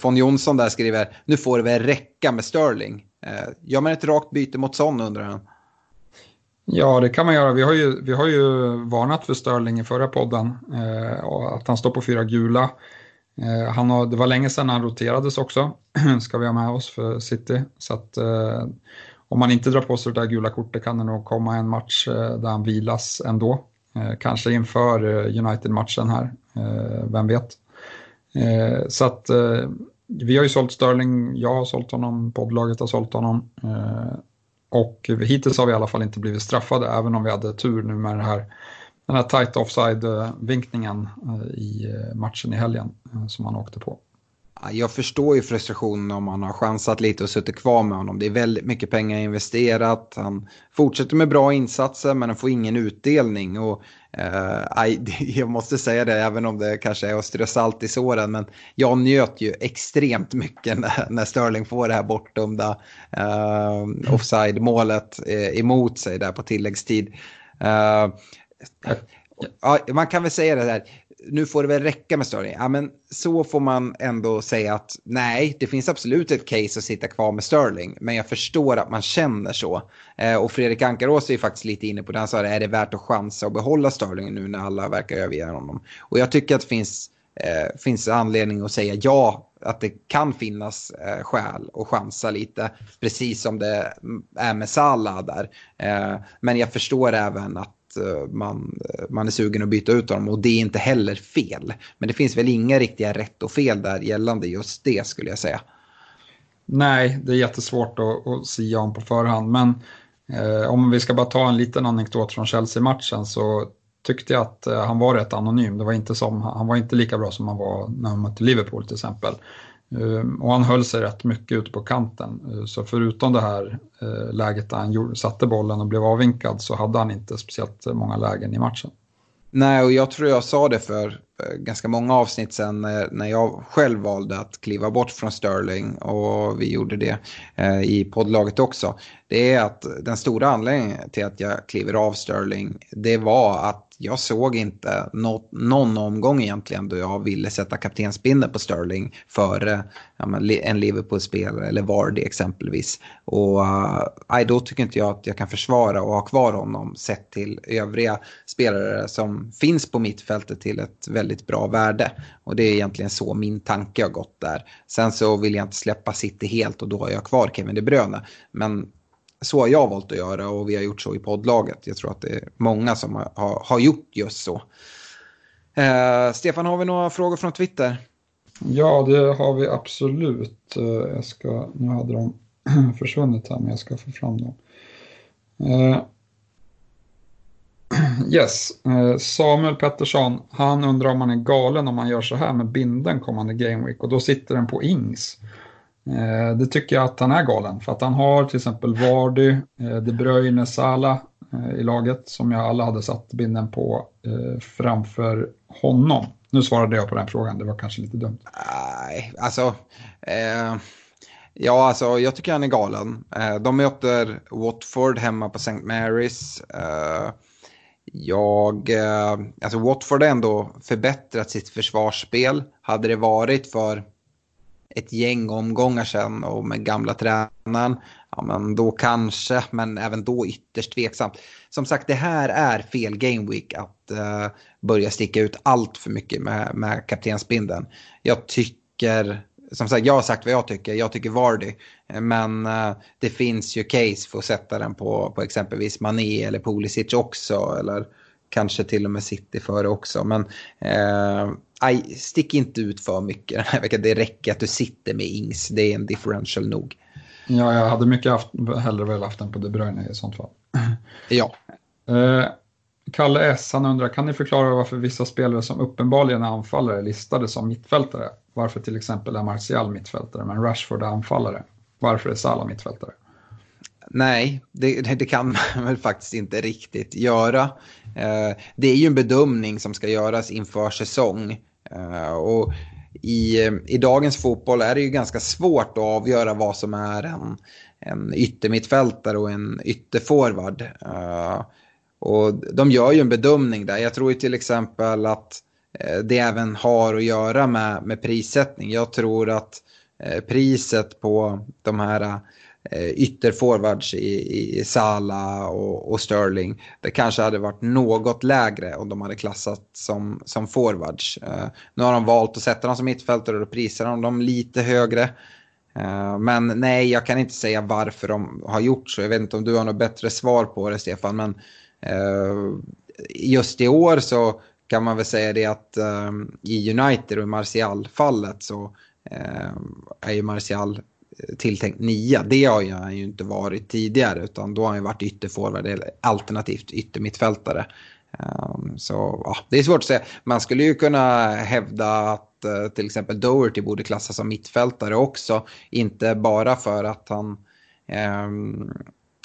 Von Jonsson där skriver, nu får det väl räcka med Sterling. Gör man ett rakt byte mot Son undrar han. Ja, det kan man göra. Vi har ju, vi har ju varnat för Sterling i förra podden, eh, att han står på fyra gula. Eh, han har, det var länge sedan han roterades också, ska vi ha med oss för City. Så att, eh, om man inte drar på sig det där gula kortet kan det nog komma en match eh, där han vilas ändå. Eh, kanske inför eh, United-matchen här, eh, vem vet. Eh, så att eh, vi har ju sålt Sterling, jag har sålt honom, poddlaget har sålt honom. Och hittills har vi i alla fall inte blivit straffade, även om vi hade tur nu med det här, den här tight offside-vinkningen eh, i eh, matchen i helgen eh, som han åkte på. Jag förstår ju frustrationen om man har chansat lite och suttit kvar med honom. Det är väldigt mycket pengar investerat. Han fortsätter med bra insatser men han får ingen utdelning. Och, eh, jag måste säga det även om det kanske är att strö salt i såren. Men jag njöt ju extremt mycket när, när Sterling får det här bortdömda eh, offside-målet eh, emot sig där på tilläggstid. Ja, man kan väl säga det där, nu får det väl räcka med Sterling. Ja, men så får man ändå säga att nej, det finns absolut ett case att sitta kvar med Sterling. Men jag förstår att man känner så. Eh, och Fredrik Ankarås är ju faktiskt lite inne på det. Han sa, är det värt att chansa och behålla Sterling nu när alla verkar överge honom? Och jag tycker att det finns, eh, finns anledning att säga ja, att det kan finnas eh, skäl att chansa lite. Precis som det är med Salah där. Eh, men jag förstår även att Eh, man, eh, man är sugen att byta ut honom och det är inte heller fel. Men det finns väl inga riktiga rätt och fel där gällande just det skulle jag säga. Nej, det är jättesvårt att, att sia om på förhand. Men eh, om vi ska bara ta en liten anekdot från Chelsea-matchen så tyckte jag att eh, han var rätt anonym. Det var inte som, han var inte lika bra som han var när han mötte Liverpool till exempel. Ehm, och han höll sig rätt mycket ute på kanten. Ehm, så förutom det här eh, läget där han satte bollen och blev avvinkad så hade han inte speciellt många lägen i matchen. Nej, och jag tror jag sa det för eh, ganska många avsnitt sen eh, när jag själv valde att kliva bort från Sterling och vi gjorde det i poddlaget också. Det är att den stora anledningen till att jag kliver av Sterling det var att jag såg inte något, någon omgång egentligen då jag ville sätta kaptensbindeln på Sterling före ja, en Liverpool-spelare eller Vardy exempelvis. Och äh, då tycker inte jag att jag kan försvara och ha kvar honom sett till övriga spelare som finns på mittfältet till ett väldigt bra värde. Och det är egentligen så min tanke har gått där. Sen så vill jag inte släppa City helt och då har jag kvar Kevin De Bruyne. Men så har jag valt att göra och vi har gjort så i poddlaget. Jag tror att det är många som har, har gjort just så. Eh, Stefan, har vi några frågor från Twitter? Ja, det har vi absolut. Eh, jag ska, nu hade de försvunnit här, men jag ska få fram dem. Eh, yes, eh, Samuel Pettersson, han undrar om man är galen om man gör så här med binden kommande Game Week och då sitter den på Ings. Eh, det tycker jag att han är galen för att han har till exempel Vardy, eh, De Bruyne, Salah eh, i laget som jag alla hade satt binden på eh, framför honom. Nu svarade jag på den frågan, det var kanske lite dumt. Nej, alltså. Eh, ja, alltså jag tycker han är galen. Eh, de möter Watford hemma på St. Mary's. Eh, jag, eh, alltså Watford har ändå förbättrat sitt försvarsspel. Hade det varit för ett gäng omgångar sedan och med gamla tränaren, ja men då kanske, men även då ytterst tveksamt. Som sagt, det här är fel game week att uh, börja sticka ut allt för mycket med, med kaptensbindeln. Jag tycker, som sagt, jag har sagt vad jag tycker, jag tycker Vardy, men uh, det finns ju case för att sätta den på, på exempelvis Mané eller Pulisic också, eller kanske till och med City före också. Men uh, aj, stick inte ut för mycket den här veckan. Det räcker att du sitter med Ings. Det är en differential nog. Ja, jag hade mycket haft, hellre velat haft den på De Bruyne i sånt fall. Ja. Eh, Kalle S, han undrar, kan ni förklara varför vissa spelare som uppenbarligen är anfallare är listade som mittfältare? Varför till exempel är Martial mittfältare men Rashford är anfallare? Varför är Salah mittfältare? Nej, det, det, kan man väl faktiskt inte riktigt göra. Eh, det är ju en bedömning som ska göras inför säsong. Eh, och i, eh, i dagens fotboll är det ju ganska svårt att avgöra vad som är en, en yttermittfältare och en ytterforward. Uh, och de gör ju en bedömning där. Jag tror ju till exempel att uh, det även har att göra med, med prissättning. Jag tror att uh, priset på de här Eh, ytterforwards i, i Sala och, och, Sterling. Det kanske hade varit något lägre om de hade klassat som, som forwards. Eh, nu har de valt att sätta dem som mittfältare och då prisar de dem lite högre. Eh, men nej, jag kan inte säga varför de har gjort så. Jag vet inte om du har något bättre svar på det, Stefan. Men eh, just i år så kan man väl säga det att eh, i United och i Martial-fallet så eh, är ju Martial tilltänkt nia. Det har han ju inte varit tidigare utan då har han ju varit ytterforward eller alternativt yttermittfältare. Um, så ja, det är svårt att säga. Man skulle ju kunna hävda att uh, till exempel Doherty borde klassas som mittfältare också. Inte bara för att han, um,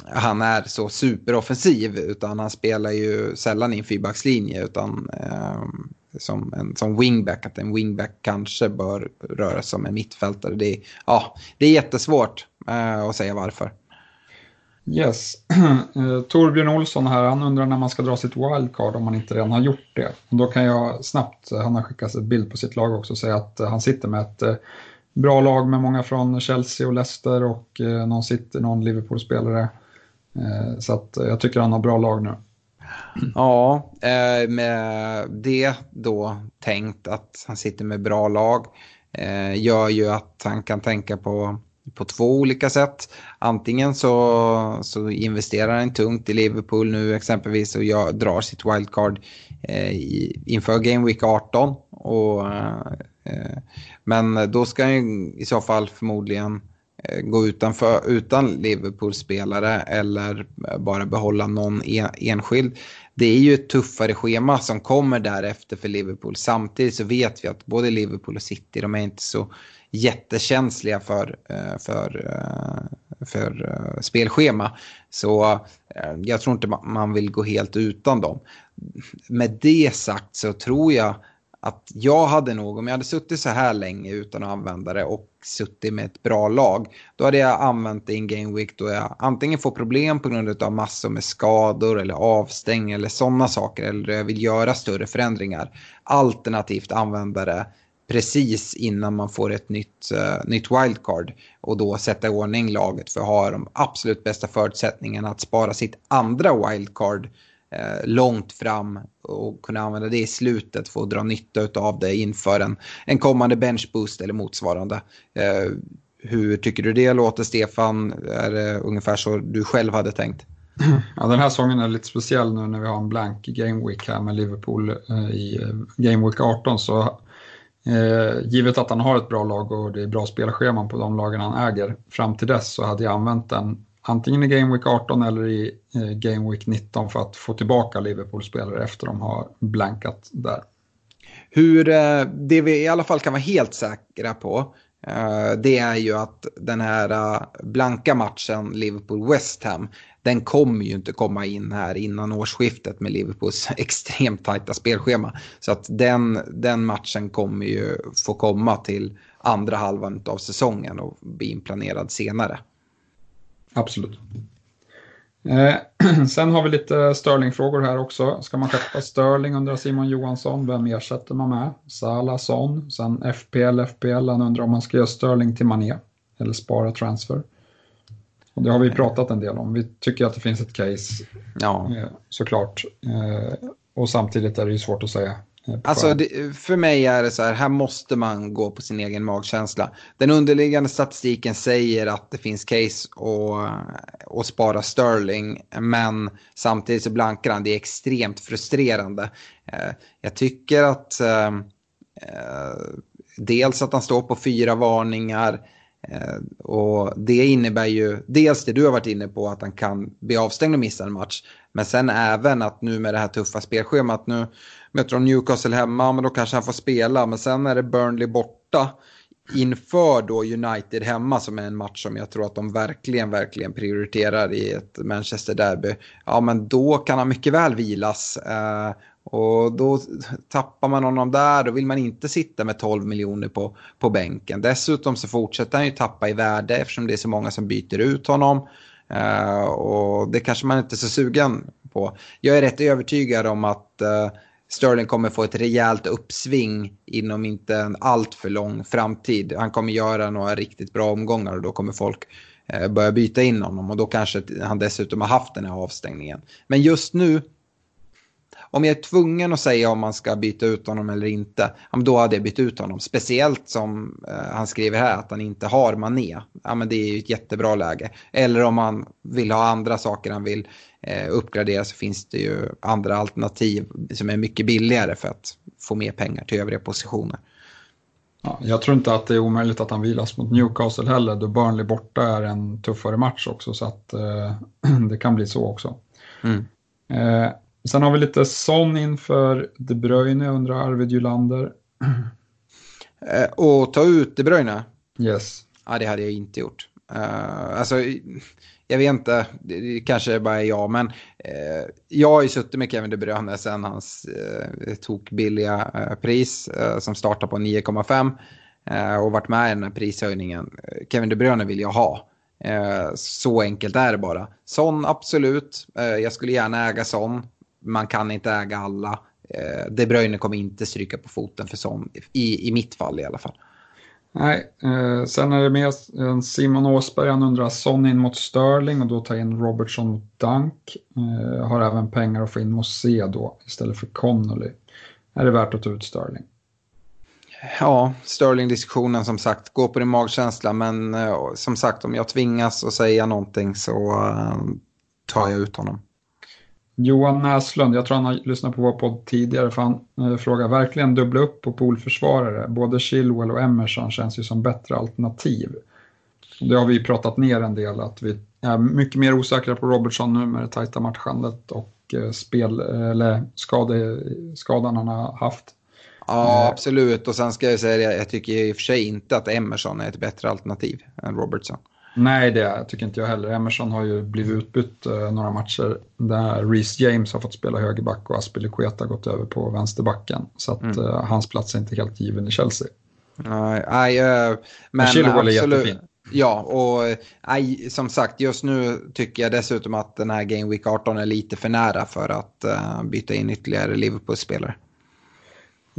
han är så superoffensiv utan han spelar ju sällan i en fyrbackslinje utan um, som en som wingback, att en wingback kanske bör röra sig som en mittfältare. Det är, ja, det är jättesvårt eh, att säga varför. Yes. Eh, Torbjörn Olsson här, han undrar när man ska dra sitt wildcard om man inte redan har gjort det. Och då kan jag snabbt, eh, han har skickat en bild på sitt lag också, säga att eh, han sitter med ett bra lag med många från Chelsea och Leicester och någon City, någon Liverpool-spelare. Så att jag tycker han har bra lag nu. Ja, eh, med det då tänkt att han sitter med bra lag eh, gör ju att han kan tänka på, på två olika sätt. Antingen så, så investerar han tungt i Liverpool nu exempelvis och jag drar sitt wildcard eh, inför Game Week 18. Och, eh, men då ska han i så fall förmodligen gå utanför, utan Liverpool-spelare eller bara behålla någon enskild det är ju ett tuffare schema som kommer därefter för Liverpool. Samtidigt så vet vi att både Liverpool och City, de är inte så jättekänsliga för, eh, för, eh, för eh, spelschema. Så jag tror inte man vill gå helt utan dem. Med det sagt så tror jag att jag hade nog, om jag hade suttit så här länge utan att använda det och suttit med ett bra lag, då hade jag använt det i en game week då jag antingen får problem på grund av massor med skador eller avstängning eller sådana saker, eller jag vill göra större förändringar. Alternativt använda det precis innan man får ett nytt, uh, nytt wildcard och då sätta i ordning laget för att ha de absolut bästa förutsättningarna att spara sitt andra wildcard Eh, långt fram och kunna använda det i slutet för att dra nytta av det inför en, en kommande benchboost eller motsvarande. Eh, hur tycker du det låter Stefan? Är det ungefär så du själv hade tänkt? Ja, den här säsongen är lite speciell nu när vi har en blank game week här med Liverpool eh, i eh, game week 18. Så eh, givet att han har ett bra lag och det är bra spelscheman på de lagen han äger fram till dess så hade jag använt den antingen i Game Week 18 eller i eh, Game Week 19 för att få tillbaka Liverpool-spelare efter de har blankat där. Hur, eh, det vi i alla fall kan vara helt säkra på eh, det är ju att den här eh, blanka matchen Liverpool-West Ham den kommer ju inte komma in här innan årsskiftet med Liverpools extremt tajta spelschema. Så att den, den matchen kommer ju få komma till andra halvan av säsongen och bli inplanerad senare. Absolut. Eh, sen har vi lite Sterling-frågor här också. Ska man skeppa Sterling under Simon Johansson? Vem ersätter man med? Salah, Son, sen FPL, FPL. Han undrar om man ska göra Sterling till Mané eller spara transfer. Och det har vi pratat en del om. Vi tycker att det finns ett case, ja. eh, såklart. Eh, och samtidigt är det ju svårt att säga Alltså det, för mig är det så här, här måste man gå på sin egen magkänsla. Den underliggande statistiken säger att det finns case att spara Sterling, men samtidigt så blankar han. Det är extremt frustrerande. Eh, jag tycker att eh, eh, dels att han står på fyra varningar, och det innebär ju dels det du har varit inne på att han kan bli avstängd och missa en match. Men sen även att nu med det här tuffa spelschemat nu möter de Newcastle hemma, men då kanske han får spela. Men sen är det Burnley borta inför då United hemma som är en match som jag tror att de verkligen, verkligen prioriterar i ett Manchester Derby. Ja, men då kan han mycket väl vilas. Eh, och då tappar man honom där, då vill man inte sitta med 12 miljoner på, på bänken. Dessutom så fortsätter han ju tappa i värde eftersom det är så många som byter ut honom. Eh, och det kanske man inte är så sugen på. Jag är rätt övertygad om att eh, Sterling kommer få ett rejält uppsving inom inte en alltför lång framtid. Han kommer göra några riktigt bra omgångar och då kommer folk eh, börja byta in honom och då kanske han dessutom har haft den här avstängningen. Men just nu om jag är tvungen att säga om man ska byta ut honom eller inte, då hade jag bytt ut honom. Speciellt som eh, han skriver här att han inte har Mané. Ja, men det är ju ett jättebra läge. Eller om man vill ha andra saker han vill eh, uppgradera så finns det ju andra alternativ som är mycket billigare för att få mer pengar till övriga positioner. Ja, jag tror inte att det är omöjligt att han vilas mot Newcastle heller, då Burnley borta är en tuffare match också, så att eh, det kan bli så också. Mm. Eh, Sen har vi lite Son inför De Bruyne, undrar Arvid Julander. Eh, och ta ut De Bruyne? Yes. Ja, det hade jag inte gjort. Uh, alltså, jag vet inte, det kanske bara är jag, men eh, jag har ju suttit med Kevin De Bruyne sen hans uh, tokbilliga eh, pris eh, som startar på 9,5 eh, och varit med i den här prishöjningen. Kevin De Bruyne vill jag ha. Eh, så enkelt är det bara. Son, absolut. Eh, jag skulle gärna äga Son. Man kan inte äga alla. Eh, De Bruyne kommer inte stryka på foten för Son, i, i mitt fall i alla fall. Nej, eh, sen är det med Simon Åsberg, han undrar Son in mot Sterling och då ta in Robertson mot Dunk. Eh, har även pengar att få in Mosé då istället för Connolly. Är det värt att ta ut Sterling? Ja, Sterling-diskussionen som sagt, gå på din magkänsla men eh, som sagt om jag tvingas att säga någonting så eh, tar jag ut honom. Johan Näslund, jag tror han har lyssnat på vår podd tidigare för han eh, frågar verkligen dubbla upp på poolförsvarare. Både Chilwell och Emerson känns ju som bättre alternativ. Det har vi pratat ner en del att vi är mycket mer osäkra på Robertson nu med det tajta matchandet och eh, spel, eller skade, skadan han har haft. Ja, eh. absolut. Och sen ska jag säga jag tycker i och för sig inte att Emerson är ett bättre alternativ än Robertson. Nej, det tycker inte jag heller. Emerson har ju blivit utbytt eh, några matcher där Reece James har fått spela högerback och Aspilicueta gått över på vänsterbacken. Så att mm. eh, hans plats är inte helt given i Chelsea. Nej, nej eh, men Chilwell är jättefin. Ja, och nej, som sagt, just nu tycker jag dessutom att den här Game Week 18 är lite för nära för att uh, byta in ytterligare Liverpool-spelare.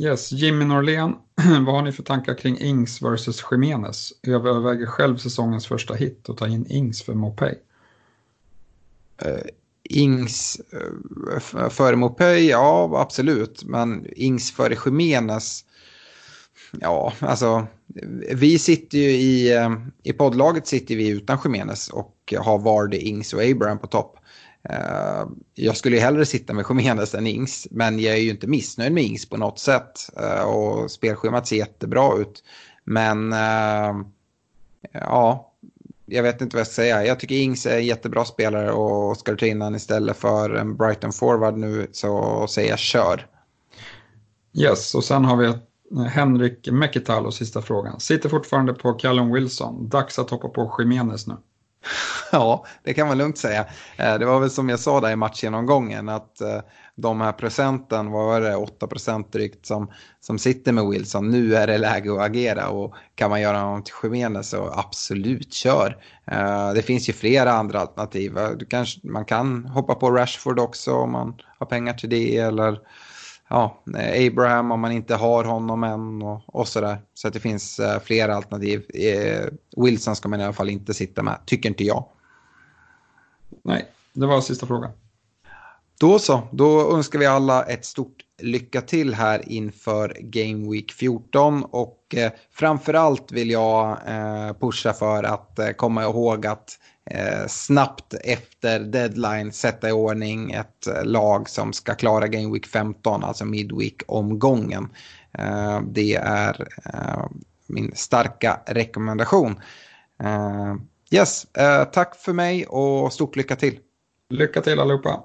Yes, Jimmy Norlén, vad har ni för tankar kring Ings versus Jimenez? Jag överväger själv säsongens första hit och tar in Ings för Mopay. Uh, eh, Ings uh, före Mopay, ja absolut, men Ings före Jimenez, ja alltså vi sitter ju i, eh, i poddlaget sitter vi utan Jimenez och har Vardy, Ings och Abraham på topp. Eh, jag skulle ju hellre sitta med Khemenez än Ings, men jag är ju inte missnöjd med Ings på något sätt. Eh, och spelschemat ser jättebra ut. Men eh, ja, jag vet inte vad jag ska säga. Jag tycker Ings är en jättebra spelare och ska du ta in honom istället för en Brighton forward nu så säger jag kör. Yes, och sen har vi Henrik Mekitalo, sista frågan. Sitter fortfarande på Callum Wilson. Dags att hoppa på Jimenez nu. Ja, det kan man lugnt säga. Eh, det var väl som jag sa där i matchgenomgången att eh, de här procenten, vad var det, 8 procent drygt som, som sitter med Wilson. Nu är det läge att agera och kan man göra något till så absolut kör. Eh, det finns ju flera andra alternativ. Du kanske, man kan hoppa på Rashford också om man har pengar till det eller ja, Abraham om man inte har honom än och, och sådär. Så att det finns uh, flera alternativ. Uh, Wilson ska man i alla fall inte sitta med, tycker inte jag. Nej, det var sista frågan. Då så, då önskar vi alla ett stort lycka till här inför Game Week 14 och eh, framförallt vill jag eh, pusha för att eh, komma ihåg att eh, snabbt efter deadline sätta i ordning ett eh, lag som ska klara Game Week 15, alltså Midweek-omgången. Eh, det är eh, min starka rekommendation. Eh, yes, eh, tack för mig och stort lycka till. Lycka till allihopa.